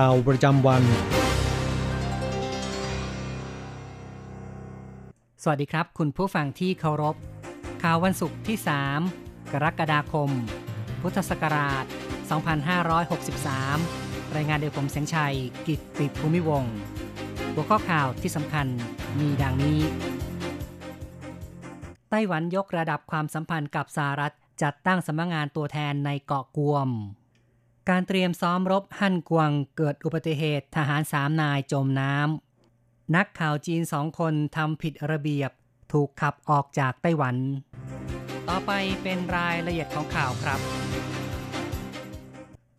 ข่าวประจำวัน สวัสดีครับ คุณผู้ฟังที่เคารพ ข่าววันศุกร์ที่ 3 กรกฎาคม พุทธศักราช 2563 รายงานโดยผมแสงชัย กิตติภูมิวงหัวข้อข่าวที่สำคัญมีดังนี้ ไต้หวันยกระดับความสัมพันธ์กับสหรัฐจัดตั้งสำนักงงานตัวแทนในเกาะกวม การเตรียมซ้อมรบฮั่นกวงเกิดอุบัติเหตุทหารสามนายจมน้ำ นักข่าวจีนสองคนทำผิดระเบียบ ถูกขับออกจากไต้หวัน ต่อไปเป็นรายละเอียดของข่าวครับ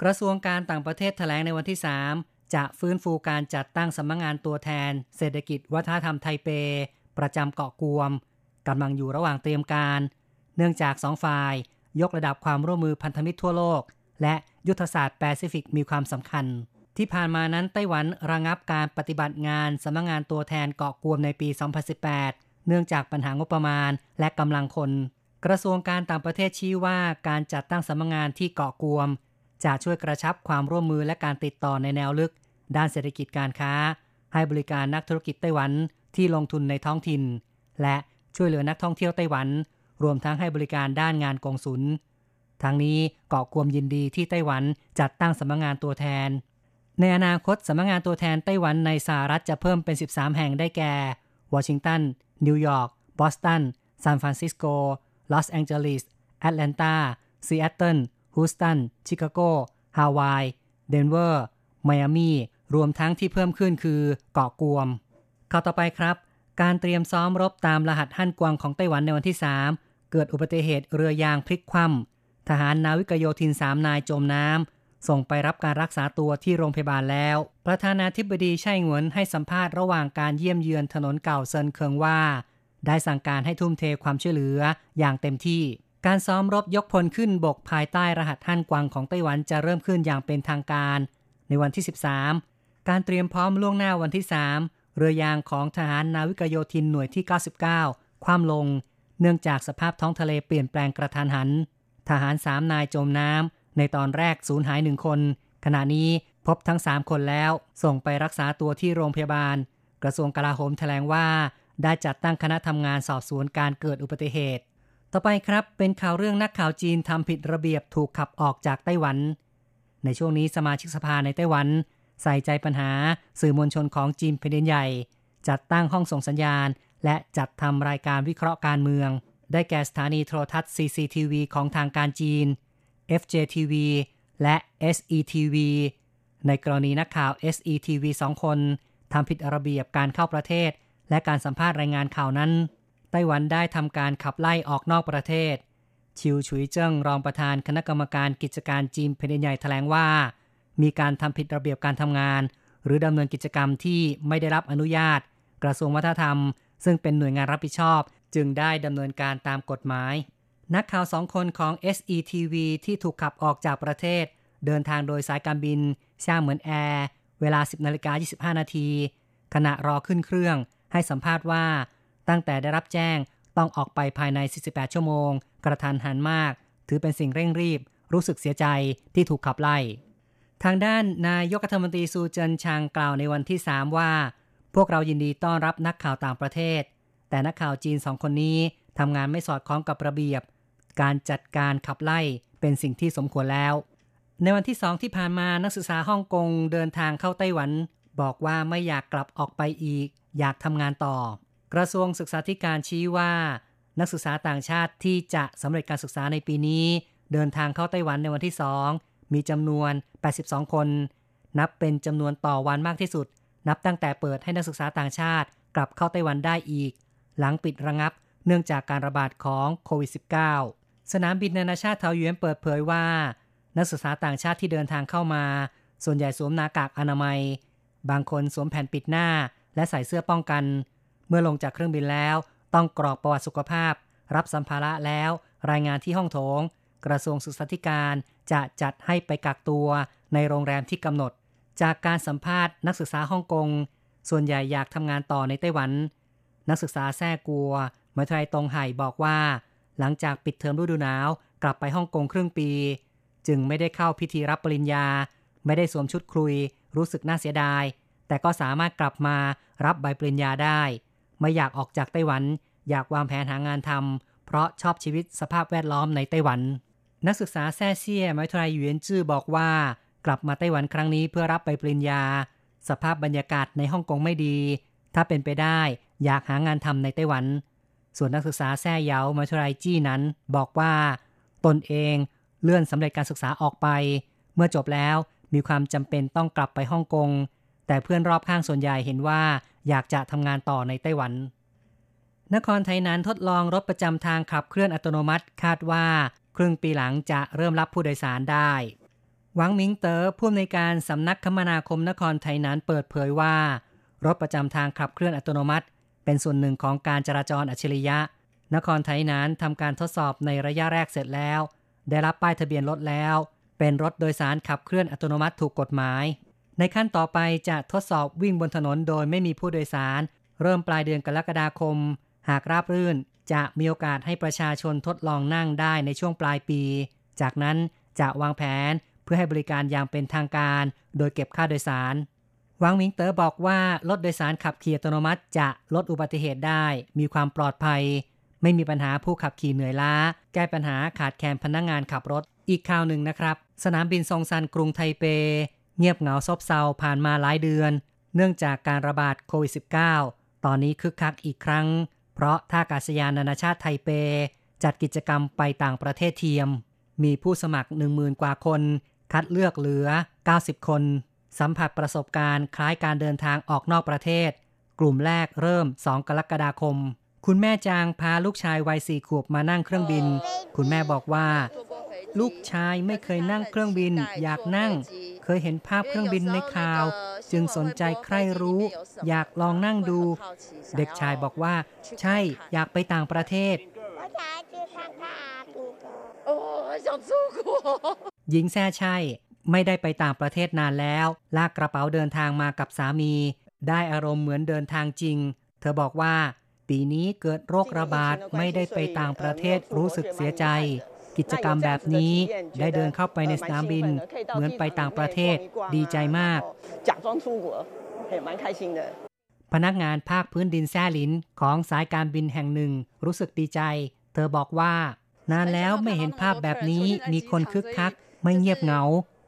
กระทรวงการต่างประเทศแถลงในวันที่ 3 จะฟื้นฟูการจัดตั้งสำนักงงานตัวแทน เศรษฐกิจวัฒนธรรมไทเป ประจำเกาะกวมกำลังอยู่ระหว่างเตรียมการ เนื่องจากสองฝ่าย ยกระดับความร่วมมือพันธมิตรทั่วโลก และ ยุทธศาสตร์แปซิฟิกมีความสำคัญ ที่ผ่านมานั้นไต้หวันระงับการปฏิบัติงานสำนักงงานตัวแทนเกาะกวมในปี 2018 เนื่องจากปัญหางบประมาณและกำลังคน กระทรวงการต่างประเทศชี้ว่าการจัดตั้งสำนักงงานที่เกาะกวม จะช่วยกระชับความร่วมมือและการติดต่อในแนวลึก ด้านเศรษฐกิจการค้า ให้บริการนักธุรกิจไต้หวันที่ลงทุนในท้องถิ่น และช่วยเหลือนักท่องเที่ยวไต้หวัน รวมทั้งให้บริการด้านงานกงสุล ทั้งนี้เกาะกวมยินดีที่ไต้หวันจัดตั้งสำนักงานตัวแทน ในอนาคตสำนักงานตัวแทนไต้หวันในสหรัฐจะเพิ่มเป็น 13 แห่งได้แก่ วอชิงตัน นิวยอร์ก บอสตัน ซานฟรานซิสโก ลอสแองเจลิส แอตแลนตา ซีแอตเทิล ฮูสตัน ชิคาโก ฮาวาย เดนเวอร์ ไมอามี รวมทั้งที่เพิ่มขึ้นคือเกาะกวม ข่าวต่อไปครับ การเตรียมซ้อมรบตามรหัสฮั่นกวงของไต้หวันในวันที่ 3 เกิดอุบัติเหตุเรือยางพลิกคว่ำ ทหารนาวิกโยธินสามนายจมน้ำ ส่งไปรับการรักษาตัวที่โรงพยาบาลแล้ว ประธานาธิบดีไช่อิงเหวินให้สัมภาษณ์ระหว่างการเยี่ยมเยือนถนนเก่าเซินเคิงว่า ได้สั่งการให้ทุ่มเทความช่วยเหลืออย่างเต็มที่ การซ้อมรบยกพลขึ้นบกภายใต้รหัสฮั่นกวางของไต้หวันจะเริ่มขึ้นอย่างเป็นทางการ ในวันที่ 13 การเตรียมพร้อมล่วงหน้าวันที่ 3 เรือยางของทหารนาวิกโยธินหน่วยที่ 99 คว่ำลง เนื่องจากสภาพท้องทะเลเปลี่ยนแปลงกระทันหัน ทหารสามนายจมน้ำในตอนแรกสูญหายหนึ่งคน ขณะนี้พบทั้ง 3 คนแล้ว ส่งไปรักษาตัวที่โรงพยาบาล กระทรวงกลาโหมแถลงว่า ได้จัดตั้งคณะทำงานสอบสวนการเกิดอุบัติเหตุ ต่อไปครับเป็นข่าวเรื่องนักข่าวจีนทำผิดระเบียบถูกขับออกจากไต้หวัน ในช่วงนี้สมาชิกสภาในไต้หวัน ใส่ใจปัญหาสื่อมวลชนของจีนแผ่นดินใหญ่ จัดตั้งห้องส่งสัญญาณ และจัดทำรายการวิเคราะห์การเมือง ได้แก่สถานีโทรทัศน์ CCTV ของทางการจีน FJTV และ SETV ในกรณีนักข่าว SETV สองคนทำผิดระเบียบการเข้าประเทศ และการสัมภาษณ์รายงานข่าวนั้น ไต้หวันได้ทำการขับไล่ออกนอกประเทศ ชิวฉุยเจิ้งรองประธานคณะกรรมการกิจการจีนแผ่นใหญ่แถลงว่า มีการทำผิดระเบียบการทำงาน หรือดำเนินกิจกรรมที่ไม่ได้รับอนุญาต กระทรวงวัฒนธรรม ซึ่งเป็นหน่วยงานรับผิดชอบ จึงได้ดำเนินการตามกฎหมาย นักข่าวสองคนของ SETV ที่ถูกขับออกจากประเทศ เดินทางโดยสายการบินช่างเหมือนแอร์เวลา 10นาฬิกา25 นาที ขณะรอขึ้นเครื่อง ให้สัมภาษณ์ว่า ตั้งแต่ได้รับแจ้งต้องออกไปภายใน 48 ชั่วโมง กระทันหันมาก ถือเป็นสิ่งเร่งรีบ รู้สึกเสียใจที่ถูกขับไล่ ทางด้านนายกรัฐมนตรีซูเจินชางกล่าวในวันที่ 3 ว่า พวกเรายินดีต้อนรับนักข่าวต่างประเทศ แต่นักข่าวจีนสองคนนี้ทำงานไม่สอดคล้องกับระเบียบ การจัดการขับไล่เป็นสิ่งที่สมควรแล้ว ในวันที่สองที่ผ่านมานักศึกษาฮ่องกงเดินทางเข้าไต้หวัน บอกว่าไม่อยากกลับออกไปอีก อยากทำงานต่อ กระทรวงศึกษาธิการชี้ว่า นักศึกษาต่างชาติที่จะสำเร็จการศึกษาในปีนี้ เดินทางเข้าไต้หวันในวันที่สองมีจำนวน 82 คน นับเป็นจำนวนต่อวันมากที่สุด นับตั้งแต่เปิดให้นักศึกษาต่างชาติกลับเข้าไต้หวันได้อีก หลังปิดระงับ เนื่องจากการระบาดของโควิด -19 สนามบินนานาชาติเทาหยวนเปิดเผยว่า นักศึกษาต่างชาติที่เดินทางเข้ามา ส่วนใหญ่สวมหน้ากากอนามัย บางคนสวมแผ่นปิดหน้า และใส่เสื้อป้องกัน เมื่อลงจากเครื่องบินแล้ว ต้องกรอกประวัติสุขภาพ รับสัมภาระแล้ว รายงานที่ห้องโถง กระทรวงศึกษาธิการจะจัดให้ไปกักตัวในโรงแรมที่กำหนด จากการสัมภาษณ์นักศึกษาฮ่องกงส่วนใหญ่อยากทำงานต่อในไต้หวัน นักศึกษาแท้กัวมาทรายตรงไห่บอกว่า หลังจากปิดเทอมฤดูหนาวกลับไปฮ่องกงครึ่งปี จึงไม่ได้เข้าพิธีรับปริญญา ไม่ได้สวมชุดคลุย รู้สึกน่าเสียดาย แต่ก็สามารถกลับมารับใบปริญญาได้ ไม่อยากออกจากไต้หวัน อยากวางแผนหางานทำเพราะชอบชีวิตสภาพแวดล้อมในไต้หวัน นักศึกษาแซ่เซี่ยไมทรายหยวนจื้อบอกว่า กลับมาไต้หวันครั้งนี้เพื่อรับใบปริญญา สภาพบรรยากาศในฮ่องกงไม่ดี ถ้าเป็นไปได้ อยากหางานทำในไต้หวัน ส่วนนักศึกษาแซ่เยาไมทรายจี้นั้น บอกว่า ตนเองเลื่อนสำเร็จการศึกษาออกไป เมื่อจบแล้วมีความจำเป็นต้องกลับไปฮ่องกง แต่เพื่อนรอบข้างส่วนใหญ่เห็นว่าอยากจะทำงานต่อในไต้หวัน นครไทยนั้นทดลองรถประจำทางขับเคลื่อนอัตโนมัติคาดว่า ครึ่งปีหลังจะเริ่มรับผู้โดยสารได้หวังมิงเตอ๋อผู้อำนวยการสำนักคมนาคมนครไทยนั้นเปิดเผยว่า รถประจำทางขับเคลื่อนอัตโนมัติ เป็นส่วนหนึ่งของการจราจรอัจฉริยะ นครไทยนั้นทำการทดสอบในระยะแรกเสร็จแล้ว ได้รับป้ายทะเบียนรถแล้ว เป็นรถโดยสารขับเคลื่อนอัตโนมัติถูกกฎหมาย ในขั้นต่อไปจะทดสอบวิ่งบนถนนโดยไม่มีผู้โดยสาร เริ่มปลายเดือนกรกฎาคม หากราบรื่นจะมีโอกาสให้ประชาชนทดลองนั่งได้ในช่วงปลายปี จากนั้นจะวางแผนเพื่อให้บริการอย่างเป็นทางการ โดยเก็บค่าโดยสาร วังมิงเตอ๋อบอกว่ารถโดยสารขับขี่อัตโนมัติจะลดอุบัติเหตุได้ มีความปลอดภัย ไม่มีปัญหาผู้ขับขี่เหนื่อยล้า แก้ปัญหาขาดแคลนพนักงงานขับรถ อีกข่าวหนึ่งนะครับ สนามบินซงซันกรุงไทเป เงียบเหงาซบเซาผ่านมาหลายเดือน เนื่องจากการระบาดโควิด -19 ตอนนี้คึกคักอีกครั้ง เพราะท่าอากาศยานนานาชาติไทเป จัดกิจกรรมไปต่างประเทศเทียม มีผู้สมัคร 10,000 กว่าคน คัดเลือกเหลือ 90 คน สัมผัสประสบการณ์คล้ายการเดินทางออกนอกประเทศ กลุ่มแรกเริ่ม 2 กรกฎาคม คุณแม่จางพาลูกชายวัยสี่ขวบมานั่งเครื่องบิน คุณแม่บอกว่า ลูกชายไม่เคยนั่งเครื่องบิน อยากนั่ง เคยเห็นภาพเครื่องบินในข่าว จึงสนใจใคร่รู้ อยากลองนั่งดู เด็กชายบอกว่า ใช่อยากไปต่างประเทศหญิงแซ่ใช่ ไม่ได้ไปต่างประเทศนานแล้ว ลากกระเป๋าเดินทางมากับสามี ได้อารมณ์เหมือนเดินทางจริง เธอบอกว่า ปีนี้เกิดโรคระบาดไม่ได้ไปต่างประเทศรู้สึกเสียใจ กิจกรรมแบบนี้ได้เดินเข้าไปในสนามบิน เหมือนไปต่างประเทศดีใจมาก พนักงานภาคพื้นดินแซ่หลินของสายการบินแห่งหนึ่ง รู้สึกดีใจ เธอบอกว่านานแล้วไม่เห็นภาพแบบนี้มีคนคึกคัก ไม่เงียบเหงา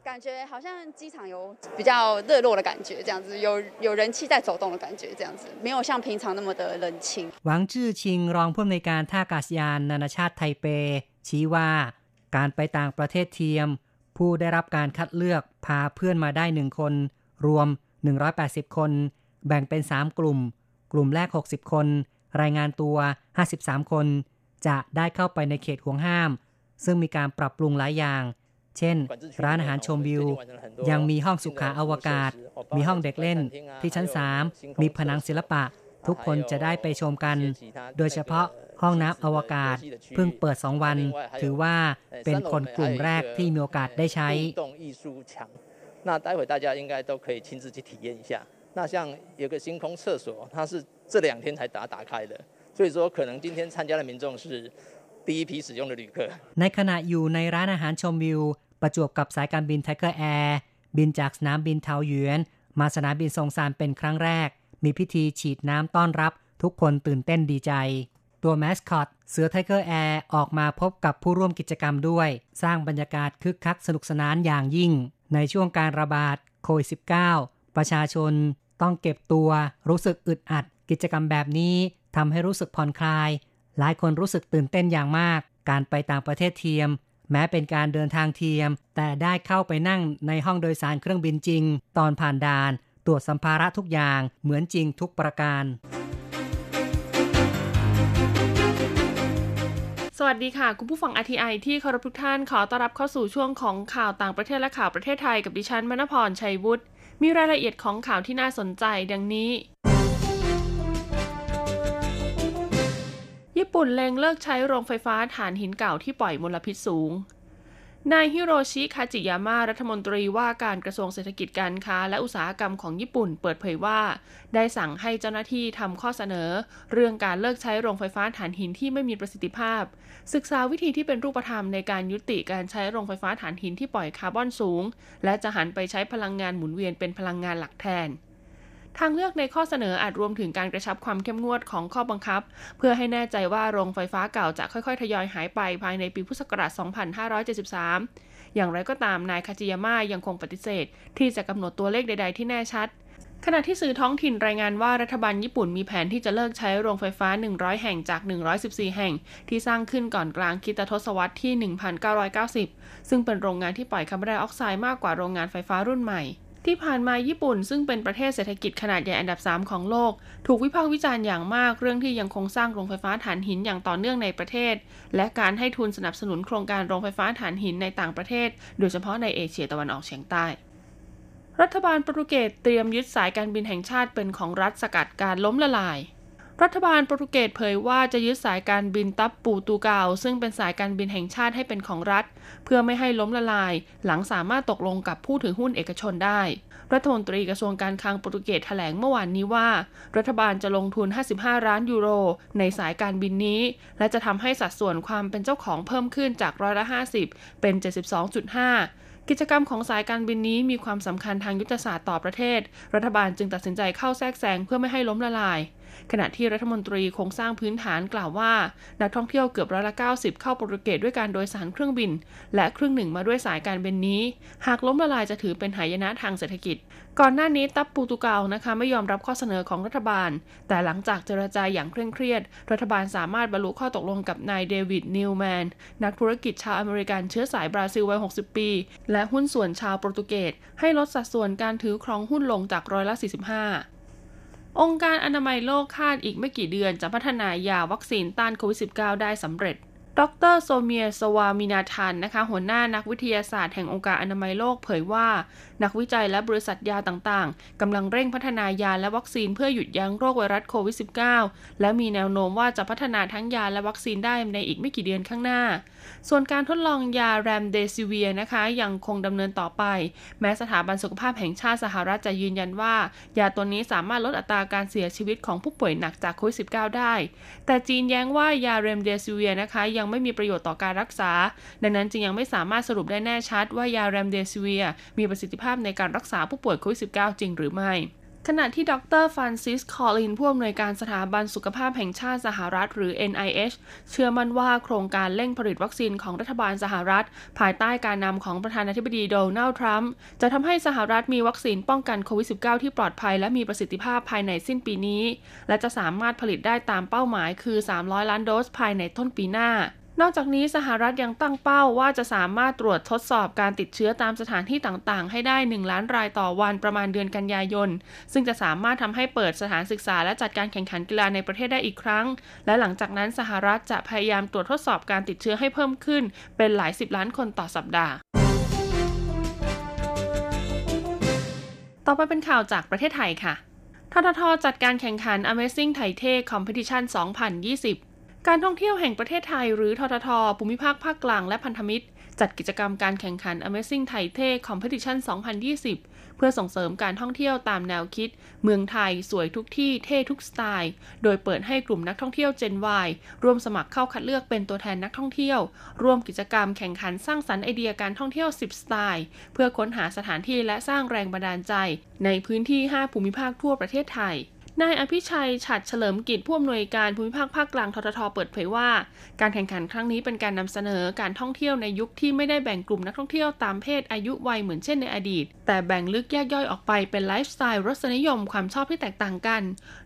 感觉好像机场有比较热络的感觉，这样子有有人气在走动的感觉，这样子没有像平常那么的冷清。 หวังจื้อชิงรองผู้อำนวยการท่าอากาศยานนานาชาติไทเป ชี้ว่า การไปต่างประเทศเทียม ผู้ได้รับการคัดเลือกพาเพื่อนมาได้หนึ่งคน รวม 180 คน แบ่งเป็น 3 กลุ่ม กลุ่มแรก 60 คน รายงานตัว 53 คน จะได้เข้าไปในเขตห่วงห้าม ซึ่งมีการปรับปรุงหลายอย่าง เช่น ร้านอาหารชมวิว ยังมีห้องสุขาอวกาศ มีห้องเด็กเล่น ที่ชั้น 3 มีผนังศิลปะ ทุกคนจะได้ไปชมกัน โดยเฉพาะห้องน้ำอวกาศ เพิ่งเปิด 2 วัน ถือว่าเป็นคนกลุ่มแรกที่มีโอกาสได้ใช้ 动艺术墙，那待会大家应该都可以亲自去体验一下。那像有个星空厕所，它是这两天才打打开的，所以说可能今天参加的民众是第一批使用的旅客。 ในขณะอยู่ในร้านอาหารชมวิว ประจวบกับสายการบินไทเกอร์แอร์บินจากสนามบินเถาหยวน มาสนามบินซงซานเป็นครั้งแรก มีพิธีฉีดน้ำต้อนรับ ทุกคนตื่นเต้นดีใจ ตัวมาสคอต เสือไทเกอร์แอร์ออกมาพบกับผู้ร่วมกิจกรรมด้วย สร้างบรรยากาศคึกคักสนุกสนานอย่างยิ่ง ในช่วงการระบาดโควิด -19 ประชาชนต้องเก็บตัว รู้สึกอึดอัด กิจกรรมแบบนี้ทำให้รู้สึกผ่อนคลาย หลายคนรู้สึกตื่นเต้นอย่างมาก การไปต่างประเทศเทียม แม้เป็นการเดินทางเทียม แต่ได้เข้าไปนั่งในห้องโดยสารเครื่องบินจริง ตอนผ่านด่าน ตรวจสัมภาระทุกอย่างเหมือนจริงทุกประการ สวัสดีค่ะ คุณผู้ฟัง RTI ที่เคารพทุกท่านขอต้อนรับเข้าสู่ช่วงของข่าวต่างประเทศและข่าวประเทศไทยกับดิฉันมณพรชัยวุฒิมีรายละเอียดของข่าวที่น่าสนใจดังนี้ ญี่ปุ่นเล็งเลิกใช้โรงไฟฟ้าถ่านหินเก่าที่ปล่อยมลพิษสูง นายฮิโรชิคาจิยาม่ารัฐมนตรีว่าการกระทรวงเศรษฐกิจการค้า และอุตสาหกรรมของญี่ปุ่นเปิดเผยว่า ได้สั่งให้เจ้าหน้าที่ทำข้อเสนอ เรื่องการเลิกใช้โรงไฟฟ้าถ่านหินที่ไม่มีประสิทธิภาพ ศึกษาวิธีที่เป็นรูปธรรมในการยุติการใช้โรงไฟฟ้าถ่านหินที่ปล่อยคาร์บอนสูง และจะหันไปใช้พลังงานหมุนเวียนเป็นพลังงานหลักแทน ทางเลือกในข้อเสนออาจรวมถึงการกระชับความเข้มงวดของข้อบังคับ เพื่อให้แน่ใจว่าโรงไฟฟ้าเก่าจะค่อยๆ ทยอยหายไปภายในปีพุทธศักราช 2573 อย่างไรก็ตามนายคาจิยาม่ายังคงปฏิเสธ ที่จะกำหนดตัวเลขใด ๆ ที่แน่ชัดขณะที่สื่อท้องถิ่นรายงานว่ารัฐบาลญี่ปุ่นมีแผนที่จะเลิกใช้โรงไฟฟ้า 100 แห่งจาก 114 แห่ง ที่สร้างขึ้นก่อนกลางคริสตศวรรษที่ 1990 ซึ่งเป็นโรงงานที่ปล่อยคาร์บอนไดออกไซด์มากกว่าโรงงานไฟฟ้ารุ่นใหม่ ที่ผ่านมาญี่ปุ่นซึ่งเป็นประเทศเศรษฐกิจขนาดใหญ่อันดับ 3 ของโลก ถูกวิพากษ์วิจารณ์อย่างมากเรื่องที่ยังคงสร้างโรงไฟฟ้าถ่านหินอย่างต่อเนื่องในประเทศ และการให้ทุนสนับสนุนโครงการโรงไฟฟ้าถ่านหินในต่างประเทศ โดยเฉพาะในเอเชียตะวันออกเฉียงใต้ รัฐบาลโปรตุเกสเตรียมยึดสายการบินแห่งชาติเป็นของรัฐสกัดการล้มละลาย รัฐบาลโปรตุเกสเผยว่าจะยึดสายการบินตับปูตูเกาซึ่งเป็นสายการบินแห่งชาติให้เป็นของรัฐ เพื่อไม่ให้ล้มละลาย หลังสามารถตกลงกับผู้ถือหุ้นเอกชนได้ รัฐมนตรีกระทรวงการคลังโปรตุเกสแถลงเมื่อวานนี้ว่า รัฐบาลจะลงทุน 55 ล้านยูโร ในสายการบินนี้ และจะทำให้สัดส่วนความเป็นเจ้าของเพิ่มขึ้นจากร้อยละ 50 เป็น 72.5กิจกรรมของสายการบินนี้มีความสำคัญทางยุทธศาสตร์ต่อประเทศ รัฐบาลจึงตัดสินใจเข้าแทรกแซงเพื่อไม่ให้ล้มละลาย ขณะที่รัฐมนตรีโครงสร้างพื้นฐานกล่าวว่า นักท่องเที่ยวเกือบร้อยละ 90 เข้าโปรตุเกสด้วยการโดยสารเครื่องบิน และครึ่งหนึ่งมาด้วยสายการบินนี้ หากล้มละลายจะถือเป็นหายนะทางเศรษฐกิจ ก่อนหน้านี้ตับปรตุเกสนะคะไม่ยอมรับข้อเสนอของรัฐบาล แต่หลังจากเจรจาอย่างเคร่งเครียด รัฐบาลสามารถบรรลุข้อตกลงกับนายเดวิดนิวแมนนักธุรกิจชาวอเมริกันเชื้อสายบราซิลวัย 60 ปี และหุ้นส่วนชาวโปรตุเกสให้ลดสัดส่วนการถือครองหุ้นลงจากร้อยละ 45 องค์การอนามัยโลกคาดอีกไม่กี่เดือนจะพัฒนายาวัคซีนต้านโควิด -19 ได้สำเร็จ ดรโซเมียสวามินาทันนะคะหัวหน้านักวิทยาศาสตร์แห่งองค์การอนามัยโลกเผยว่า นักวิจัยและบริษัทยาต่างๆกำลังเร่งพัฒนายาและวัคซีนเพื่อหยุดยั้งโรคไวรัสโควิด -19 และมีแนวโน้มว่าจะพัฒนาทั้งยาและวัคซีนได้ในอีกไม่กี่เดือนข้างหน้า ส่วนการทดลองยาแรมเดซิเวียนะคะยังคงดำเนินต่อไป แม้สถาบันสุขภาพแห่งชาติสหรัฐจะยืนยันว่า ยาตัวนี้สามารถลดอัตราการเสียชีวิตของผู้ป่วยหนักจากโควิด -19 ได้ แต่จีนแย้งว่ายาเรมเดซิเวียนะคะยังไม่มีประโยชน์ต่อการรักษา ดังนั้นจึงยังไม่สามารถสรุปได้แน่ชัดว่ายาแรมเดซิเวียมีประสิทธิภาพในการรักษาผู้ป่วยโควิด -19 จริงหรือไม่ ขณะที่ดรฟรานซิส คอลิน ผู้อำนวยการสถาบันสุขภาพแห่งชาติสหรัฐ หรือ NIH เชื่อมั่นว่าโครงการเร่งผลิตวัคซีนของรัฐบาลสหรัฐ ภายใต้การนำของประธานาธิบดีโดนัลด์ ทรัมป์ จะทำให้สหรัฐมีวัคซีนป้องกันโควิด -19 ที่ปลอดภัยและมีประสิทธิภาพภายในสิ้นปีนี้ และจะสามารถผลิตได้ตามเป้าหมายคือ 300 ล้านโดสภายในต้นปีหน้า นอกจากนี้สหรัฐยังตั้งเป้าว่าจะสามารถตรวจทดสอบการติดเชื้อตามสถานที่ต่างๆ ให้ได้ 1 ล้านรายต่อวันประมาณเดือนกันยายน ซึ่งจะสามารถทำให้เปิดสถานศึกษาและจัดการแข่งขันกีฬาในประเทศได้อีกครั้ง และหลังจากนั้นสหรัฐจะพยายามตรวจทดสอบการติดเชื้อให้เพิ่มขึ้น เป็นหลายสิบล้านคนต่อสัปดาห์ต่อไปเป็นข่าวจากประเทศไทยค่ะ ทททจัดการแข่งขัน Amazing Thai t e Competition 2020 การท่องเที่ยวแห่งประเทศไทยหรือททท ภูมิภาคภาคกลางและพันธมิตร จัดกิจกรรมการแข่งขัน Amazing Thai t e Competition 2020 เพื่อส่งเสริมการท่องเที่ยวตามแนวคิด เมืองไทยสวยทุกที่เท่ทุกสไตล์ โดยเปิดให้กลุ่มนักท่องเที่ยว Gen Y ร่วมสมัครเข้าคัดเลือกเป็นตัวแทนนักท่องเที่ยว ร่วมกิจกรรมแข่งขันสร้างสรรค์ไอเดียการท่องเที่ยว 10 สไตล์ เพื่อค้นหาสถานที่และสร้างแรงบันดาลใจ ในพื้นที่ 5 ภูมิภาคทั่วประเทศไทย นายอภิชัยฉัดเฉลิมกิจผู้อำนวยการภูมิภาคภาคกลางทททเปิดเผยว่า การแข่งขันครั้งนี้เป็นการนำเสนอการท่องเที่ยวในยุคที่ไม่ได้แบ่งกลุ่มนักท่องเที่ยวตามเพศอายุวัยเหมือนเช่นในอดีต แต่แบ่งลึกแยกย่อยออกไปเป็นไลฟ์สไตล์รสนิยมความชอบที่แตกต่างกัน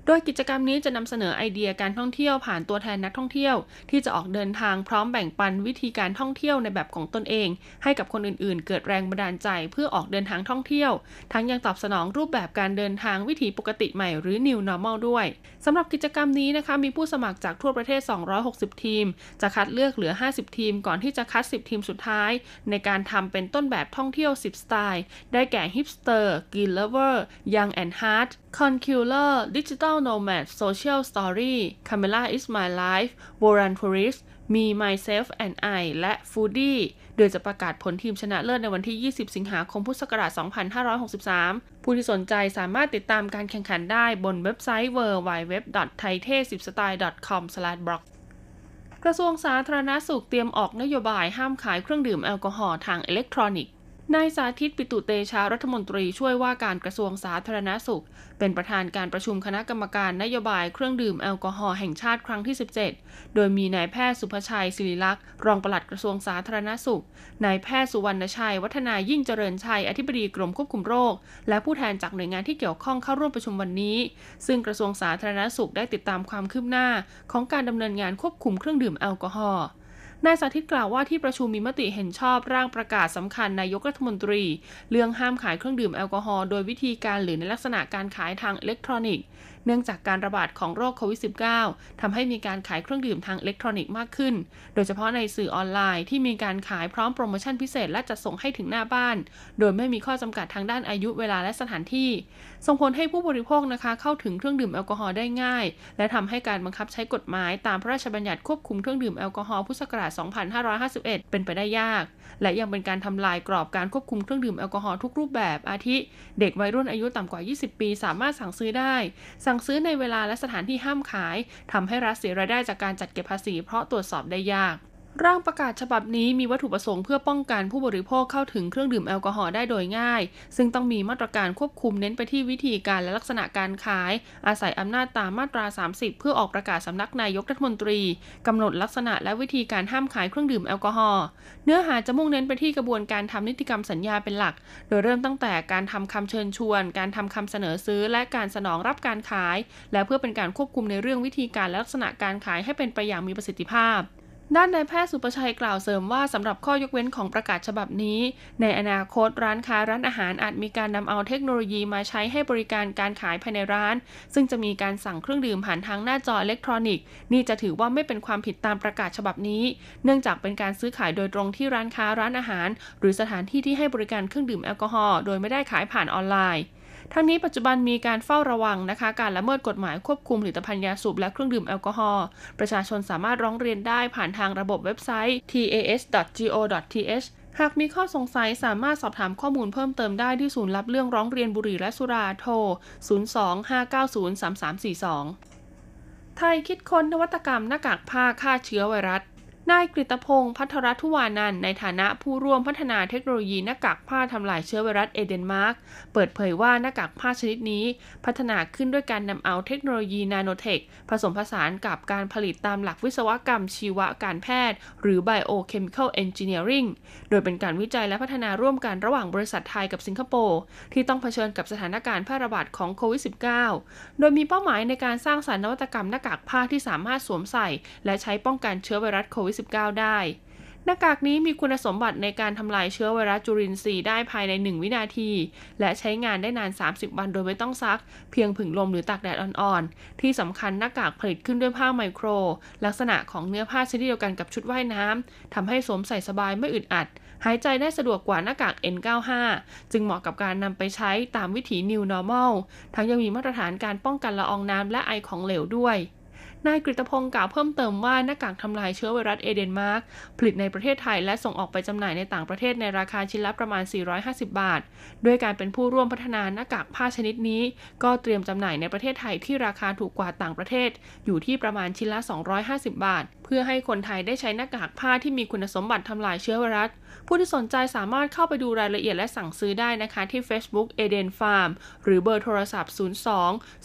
โดยกิจกรรมนี้จะนำเสนอไอเดียการท่องเที่ยวผ่านตัวแทนนักท่องเที่ยว ที่จะออกเดินทางพร้อมแบ่งปันวิธีการท่องเที่ยวในแบบของตนเอง ให้กับคนอื่นๆ เกิดแรงบันดาลใจเพื่อออกเดินทางท่องเที่ยว ทั้งยังตอบสนองรูปแบบการเดินทางวิถีปกติใหม่หรือ New New Normal ด้วยสำหรับกิจกรรมนี้นะคะมีผู้สมัครจากทั่วประเทศ 260 ทีม จะคัดเลือกเหลือ 50 ทีม ก่อนที่จะคัด 10 ทีมสุดท้าย ในการทำเป็นต้นแบบท่องเที่ยว 10 สไตล์ ได้แก่ฮิปสเตอร์กินเลเวอร์ยังแอนด์ฮาร์ดคอนคิวเลอร์ดิจิทัลโนแมดโซเชียลสตอรี่คาเมล่าอิสมาไลฟ์โบรันทัวริสมีม myself and I และฟูดี้ ดยจะประกาศผลทีมชนะเลิศในวันที่ 20 สิงหาคมพุทธศักราช 2563 ผู้ที่สนใจสามารถติดตามการแข่งขันได้บนเว็บไซต์ www.thaite10style.com/blog กระทรวงสาธารณสุขเตรียมออกนโยบายห้ามขายเครื่องดื่มแอลกอฮอล์ทางอิเล็กทรอนิกส์ นายสาธิตปิตุเตชารัฐมนตรีช่วยว่าการกระทรวงสาธารณสุข เป็นประธานการประชุมคณะกรรมการนโยบายเครื่องดื่มแอลกอฮอล์แห่งชาติครั้งที่ 17 โดยมีนายแพทย์สุภชัยศิริลักษ์รองปลัดกระทรวงสาธารณสุข นายแพทย์สุวรรณชัย วัฒนายิ่งเจริญชัยอธิบดีกรมควบคุมโรค และผู้แทนจากหน่วยงานที่เกี่ยวข้องเข้าร่วมประชุมวันนี้ ซึ่งกระทรวงสาธารณสุขได้ติดตามความคืบหน้า ของการดำเนินงานควบคุมเครื่องดื่มแอลกอฮอล์ นายสาธิตกล่าวว่าที่ประชุมมีมติเห็นชอบร่างประกาศสำนักนายกรัฐมนตรี เรื่องห้ามขายเครื่องดื่มแอลกอฮอล์โดยวิธีการหรือในลักษณะการขายทางอิเล็กทรอนิกส์ เนื่องจากการระบาดของโรคโควิด -19 ทำให้มีการขายเครื่องดื่มทางอิเล็กทรอนิกส์มากขึ้น โดยเฉพาะในสื่อออนไลน์ที่มีการขายพร้อมโปรโมชั่นพิเศษและจัดส่งให้ถึงหน้าบ้าน โดยไม่มีข้อจำกัดทางด้านอายุเวลาและสถานที่ ส่งผลให้ผู้บริโภคนะคะเข้าถึงเครื่องดื่มแอลกอฮอล์ได้ง่าย และทำให้การบังคับใช้กฎหมายตามพระราชบัญญัติควบคุมเครื่องดื่มแอลกอฮอล์พุทธศักราช 2551 เป็นไปได้ยาก และยังเป็นการทำลายกรอบการควบคุมเครื่องดื่มแอลกอฮอล์ทุกรูปแบบ อาทิ เด็กวัยรุ่นอายุต่ำกว่า 20 ปี สามารถสั่งซื้อได้ สั่งซื้อในเวลาและสถานที่ห้ามขายทำให้รัฐเสียรายได้จากการจัดเก็บภาษี เพราะตรวจสอบได้ยาก ร่างประกาศฉบับนี้มีวัตถุประสงค์เพื่อป้องกันผู้บริโภคเข้าถึงเครื่องดื่มแอลกอฮอล์ได้โดยง่าย ซึ่งต้องมีมาตรการควบคุมเน้นไปที่วิธีการและลักษณะการขาย อาศัยอำนาจตามมาตรา 30 เพื่อออกประกาศสำนักนายกรัฐมนตรีกำหนดลักษณะและวิธีการห้ามขายเครื่องดื่มแอลกอฮอล์เนื้อหาจะมุ่งเน้นไปที่กระบวนการทำนิติกรรมสัญญาเป็นหลัก โดยเริ่มตั้งแต่การทำคำเชิญชวน การทำคำเสนอซื้อ และการสนองรับการขาย และเพื่อเป็นการควบคุมในเรื่องวิธีการและลักษณะการขายให้เป็นไปอย่างมีประสิทธิภาพ ด้านนายแพทย์สุประชัยกล่าวเสริมว่าสำหรับข้อยกเว้นของประกาศฉบับนี้ ในอนาคตร้านค้าร้านอาหารอาจมีการนำเอาเทคโนโลยีมาใช้ให้บริการการขายภายในร้าน ซึ่งจะมีการสั่งเครื่องดื่มผ่านทางหน้าจออิเล็กทรอนิกส์นี่จะถือว่าไม่เป็นความผิดตามประกาศฉบับนี้ เนื่องจากเป็นการซื้อขายโดยตรงที่ร้านค้าร้านอาหาร หรือสถานที่ที่ให้บริการเครื่องดื่มแอลกอฮอล์โดยไม่ได้ขายผ่านออนไลน์ ทั้งนี้ปัจจุบันมีการเฝ้าระวังนะคะ การละเมิดกฎหมายควบคุมผลิตภัณฑ์ยาสูบและเครื่องดื่มแอลกอฮอล์ประชาชนสามารถร้องเรียนได้ผ่านทางระบบเว็บไซต์ tas.go.th หากมีข้อสงสัยสามารถสอบถามข้อมูลเพิ่มเติมได้ที่ศูนย์รับเรื่องร้องเรียนบุหรี่และสุราโทร 025903342 ไทยคิดค้นนวัตกรรมหน้ากากผ้าฆ่าเชื้อไวรัส นายกฤตพงศ์พัทรทุวานันท์ในฐานะผู้ร่วมพัฒนาเทคโนโลยีหน้ากากผ้าทำลายเชื้อไวรัสเอเดนมาร์กเปิดเผยว่าหน้ากากผ้าชนิดนี้ พัฒนาขึ้นด้วยการนำเอาเทคโนโลยีนาโนเทค ผสมผสานกับการผลิตตามหลักวิศวกรรมชีวการแพทย์ หรือ biochemical engineering โดยเป็นการวิจัยและพัฒนาร่วมกันระหว่างบริษัทไทยกับสิงคโปร์ที่ต้องเผชิญกับสถานการณ์แพร่ระบาดของโควิด -19 โดยมีเป้าหมายในการสร้างสรรค์นวัตกรรมหน้ากากผ้าที่สามารถสวมใส่ และใช้ป้องกันเชื้อไวรัสโควิด -19 ได้ หน้ากากนี้มีคุณสมบัติในการทำลายเชื้อไวรัสจุลินทรีย์ได้ภายใน 1 วินาที และใช้งานได้นาน 30 วันโดยไม่ต้องซัก เพียงผึ่งลมหรือตากแดดอ่อนๆ ที่สำคัญหน้ากากผลิตขึ้นด้วยผ้าไมโคร ลักษณะของเนื้อผ้าชนิดเดียวกันกับชุดว่ายน้ำทำให้สวมใส่สบายไม่อึดอัดหายใจได้สะดวกกว่าหน้ากาก N95 จึงเหมาะกับการนำไปใช้ตามวิถี New Normal ทั้งยังมีมาตรฐานการป้องกันละอองน้ำและไอของเหลวด้วย นายกฤตพงศ์กล่าวเพิ่มเติมว่าหน้ากากทำลายเชื้อไวรัสเอเดนมาร์กผลิตในประเทศไทยและส่งออกไปจำหน่ายในต่างประเทศในราคาชิ้นละประมาณ 450 บาท ด้วยการเป็นผู้ร่วมพัฒนาหน้ากากผ้าชนิดนี้ ก็เตรียมจำหน่ายในประเทศไทยที่ราคาถูกกว่าต่างประเทศ อยู่ที่ประมาณชิ้นละ 250 บาท เพื่อพื่อให้คนไทยได้ใช้หน้ากากผ้าที่มีคุณสมบัติทำลายเชื้อไวรัส ผู้ที่สนใจสามารถเข้าไปดูรายละเอียดและสั่งซื้อได้นะคะที่ Facebook Eden Farm หรือเบอร์โทรศัพท์ 02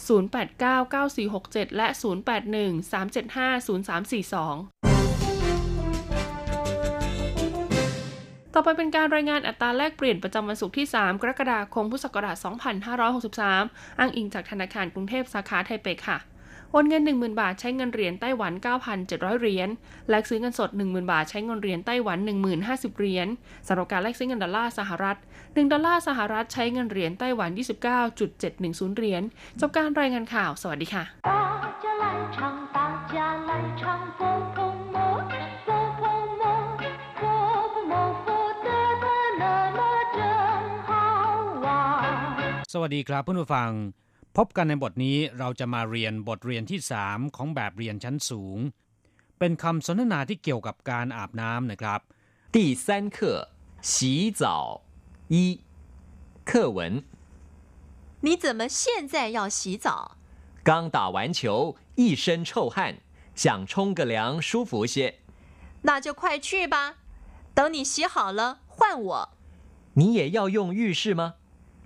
089 9467 และ 081 375 0342ต่อไปเป็นการรายงานอัตราแลกเปลี่ยนประจำวันศุกร์ที่ 3 กรกฎาคม พุทธศักราช 2563 อ้างอิงจากธนาคารกรุงเทพสาขาไทเปค่ะ โอนเงิน 10,000 บาทใช้เงินเหรียญไต้หวัน 9,700 เหรียญ แลกซื้อเงินสด 10,000 บาทใช้เงินเหรียญไต้หวัน 10,050 เหรียญสำหรับการแลกซื้อเงินดอลลาร์สหรัฐ 1 ดอลลาร์สหรัฐใช้เงินเหรียญไต้หวัน 29.710 เหรียญ จบการรายงานข่าว สวัสดีค่ะสวัสดีครับเพื่นผู้ฟัง พบกันในบทนี้เราจะมาเรียนบทเรียนที่ 3 ของแบบเรียนชั้นสูง เป็นคำสนทนาที่เกี่ยวกับการอาบน้ำนะครับ 第三课洗澡一课文你怎么现在要洗澡？刚打完球，一身臭汗，想冲个凉舒服些。那就快去吧，等你洗好了换我。你也要用浴室吗？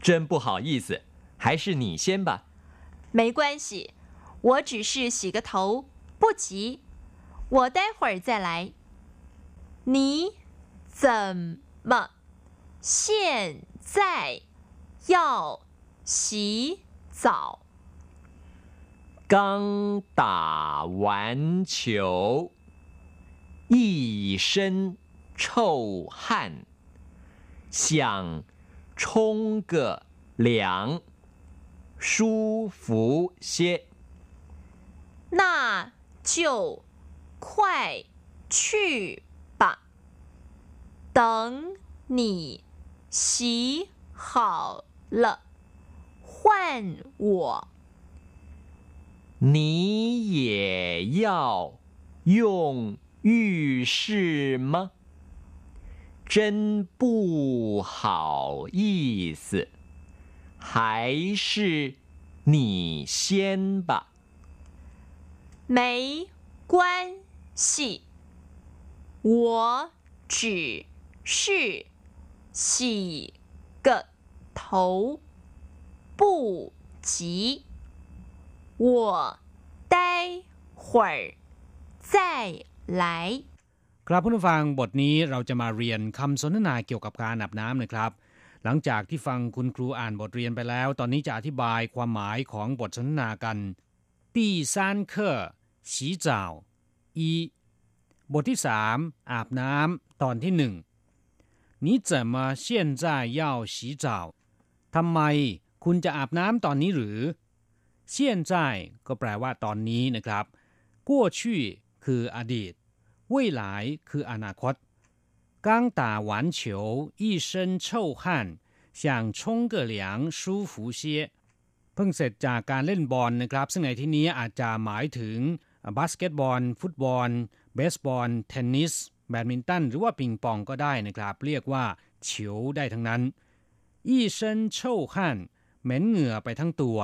真不好意思， 还是你先吧。没关系，我只是洗个头，不急，我待会儿再来。你怎么现在要洗澡？刚打完球，一身臭汗，想冲个凉，舒服些。那就快去吧，等你洗好了换我。你也要用浴室吗？真不好意思，还是你先吧。没关系，我只是洗个头，不急。我待会儿再来。 ครับเพื่อนผู้ฟังบทนี้เราจะมาเรียนคำสนทนาเกี่ยวกับการอาบน้ำนะครับ หลังจากที่ฟังคุณครูอ่านบทเรียนไปแล้ว ตอนนี้จะอธิบายความหมายของบทสนทนากัน第三课洗澡一บทที่สามอาบน้ำตอนที่หนึ่ง你怎么现在要洗澡ทำไมคุณจะอาบน้ำตอนนี้หรือ现在ก็แปลว่าตอนนี้นะครับ过去คืออดีต未来คืออนาคต 刚打完球一身臭汗想冲个凉舒服些เพิ่งเสร็จจากการเล่นบอลนะครับ ซึ่งในที่นี้อาจจะหมายถึงบาสเกตบอล ฟุตบอล เบสบอล เทนนิส แบดมินตัน หรือว่าปิงปองก็ได้นะครับ เรียกว่าเฉียวได้ทั้งนั้น一身臭汗เหม็นเหงื่อไปทั้งตัว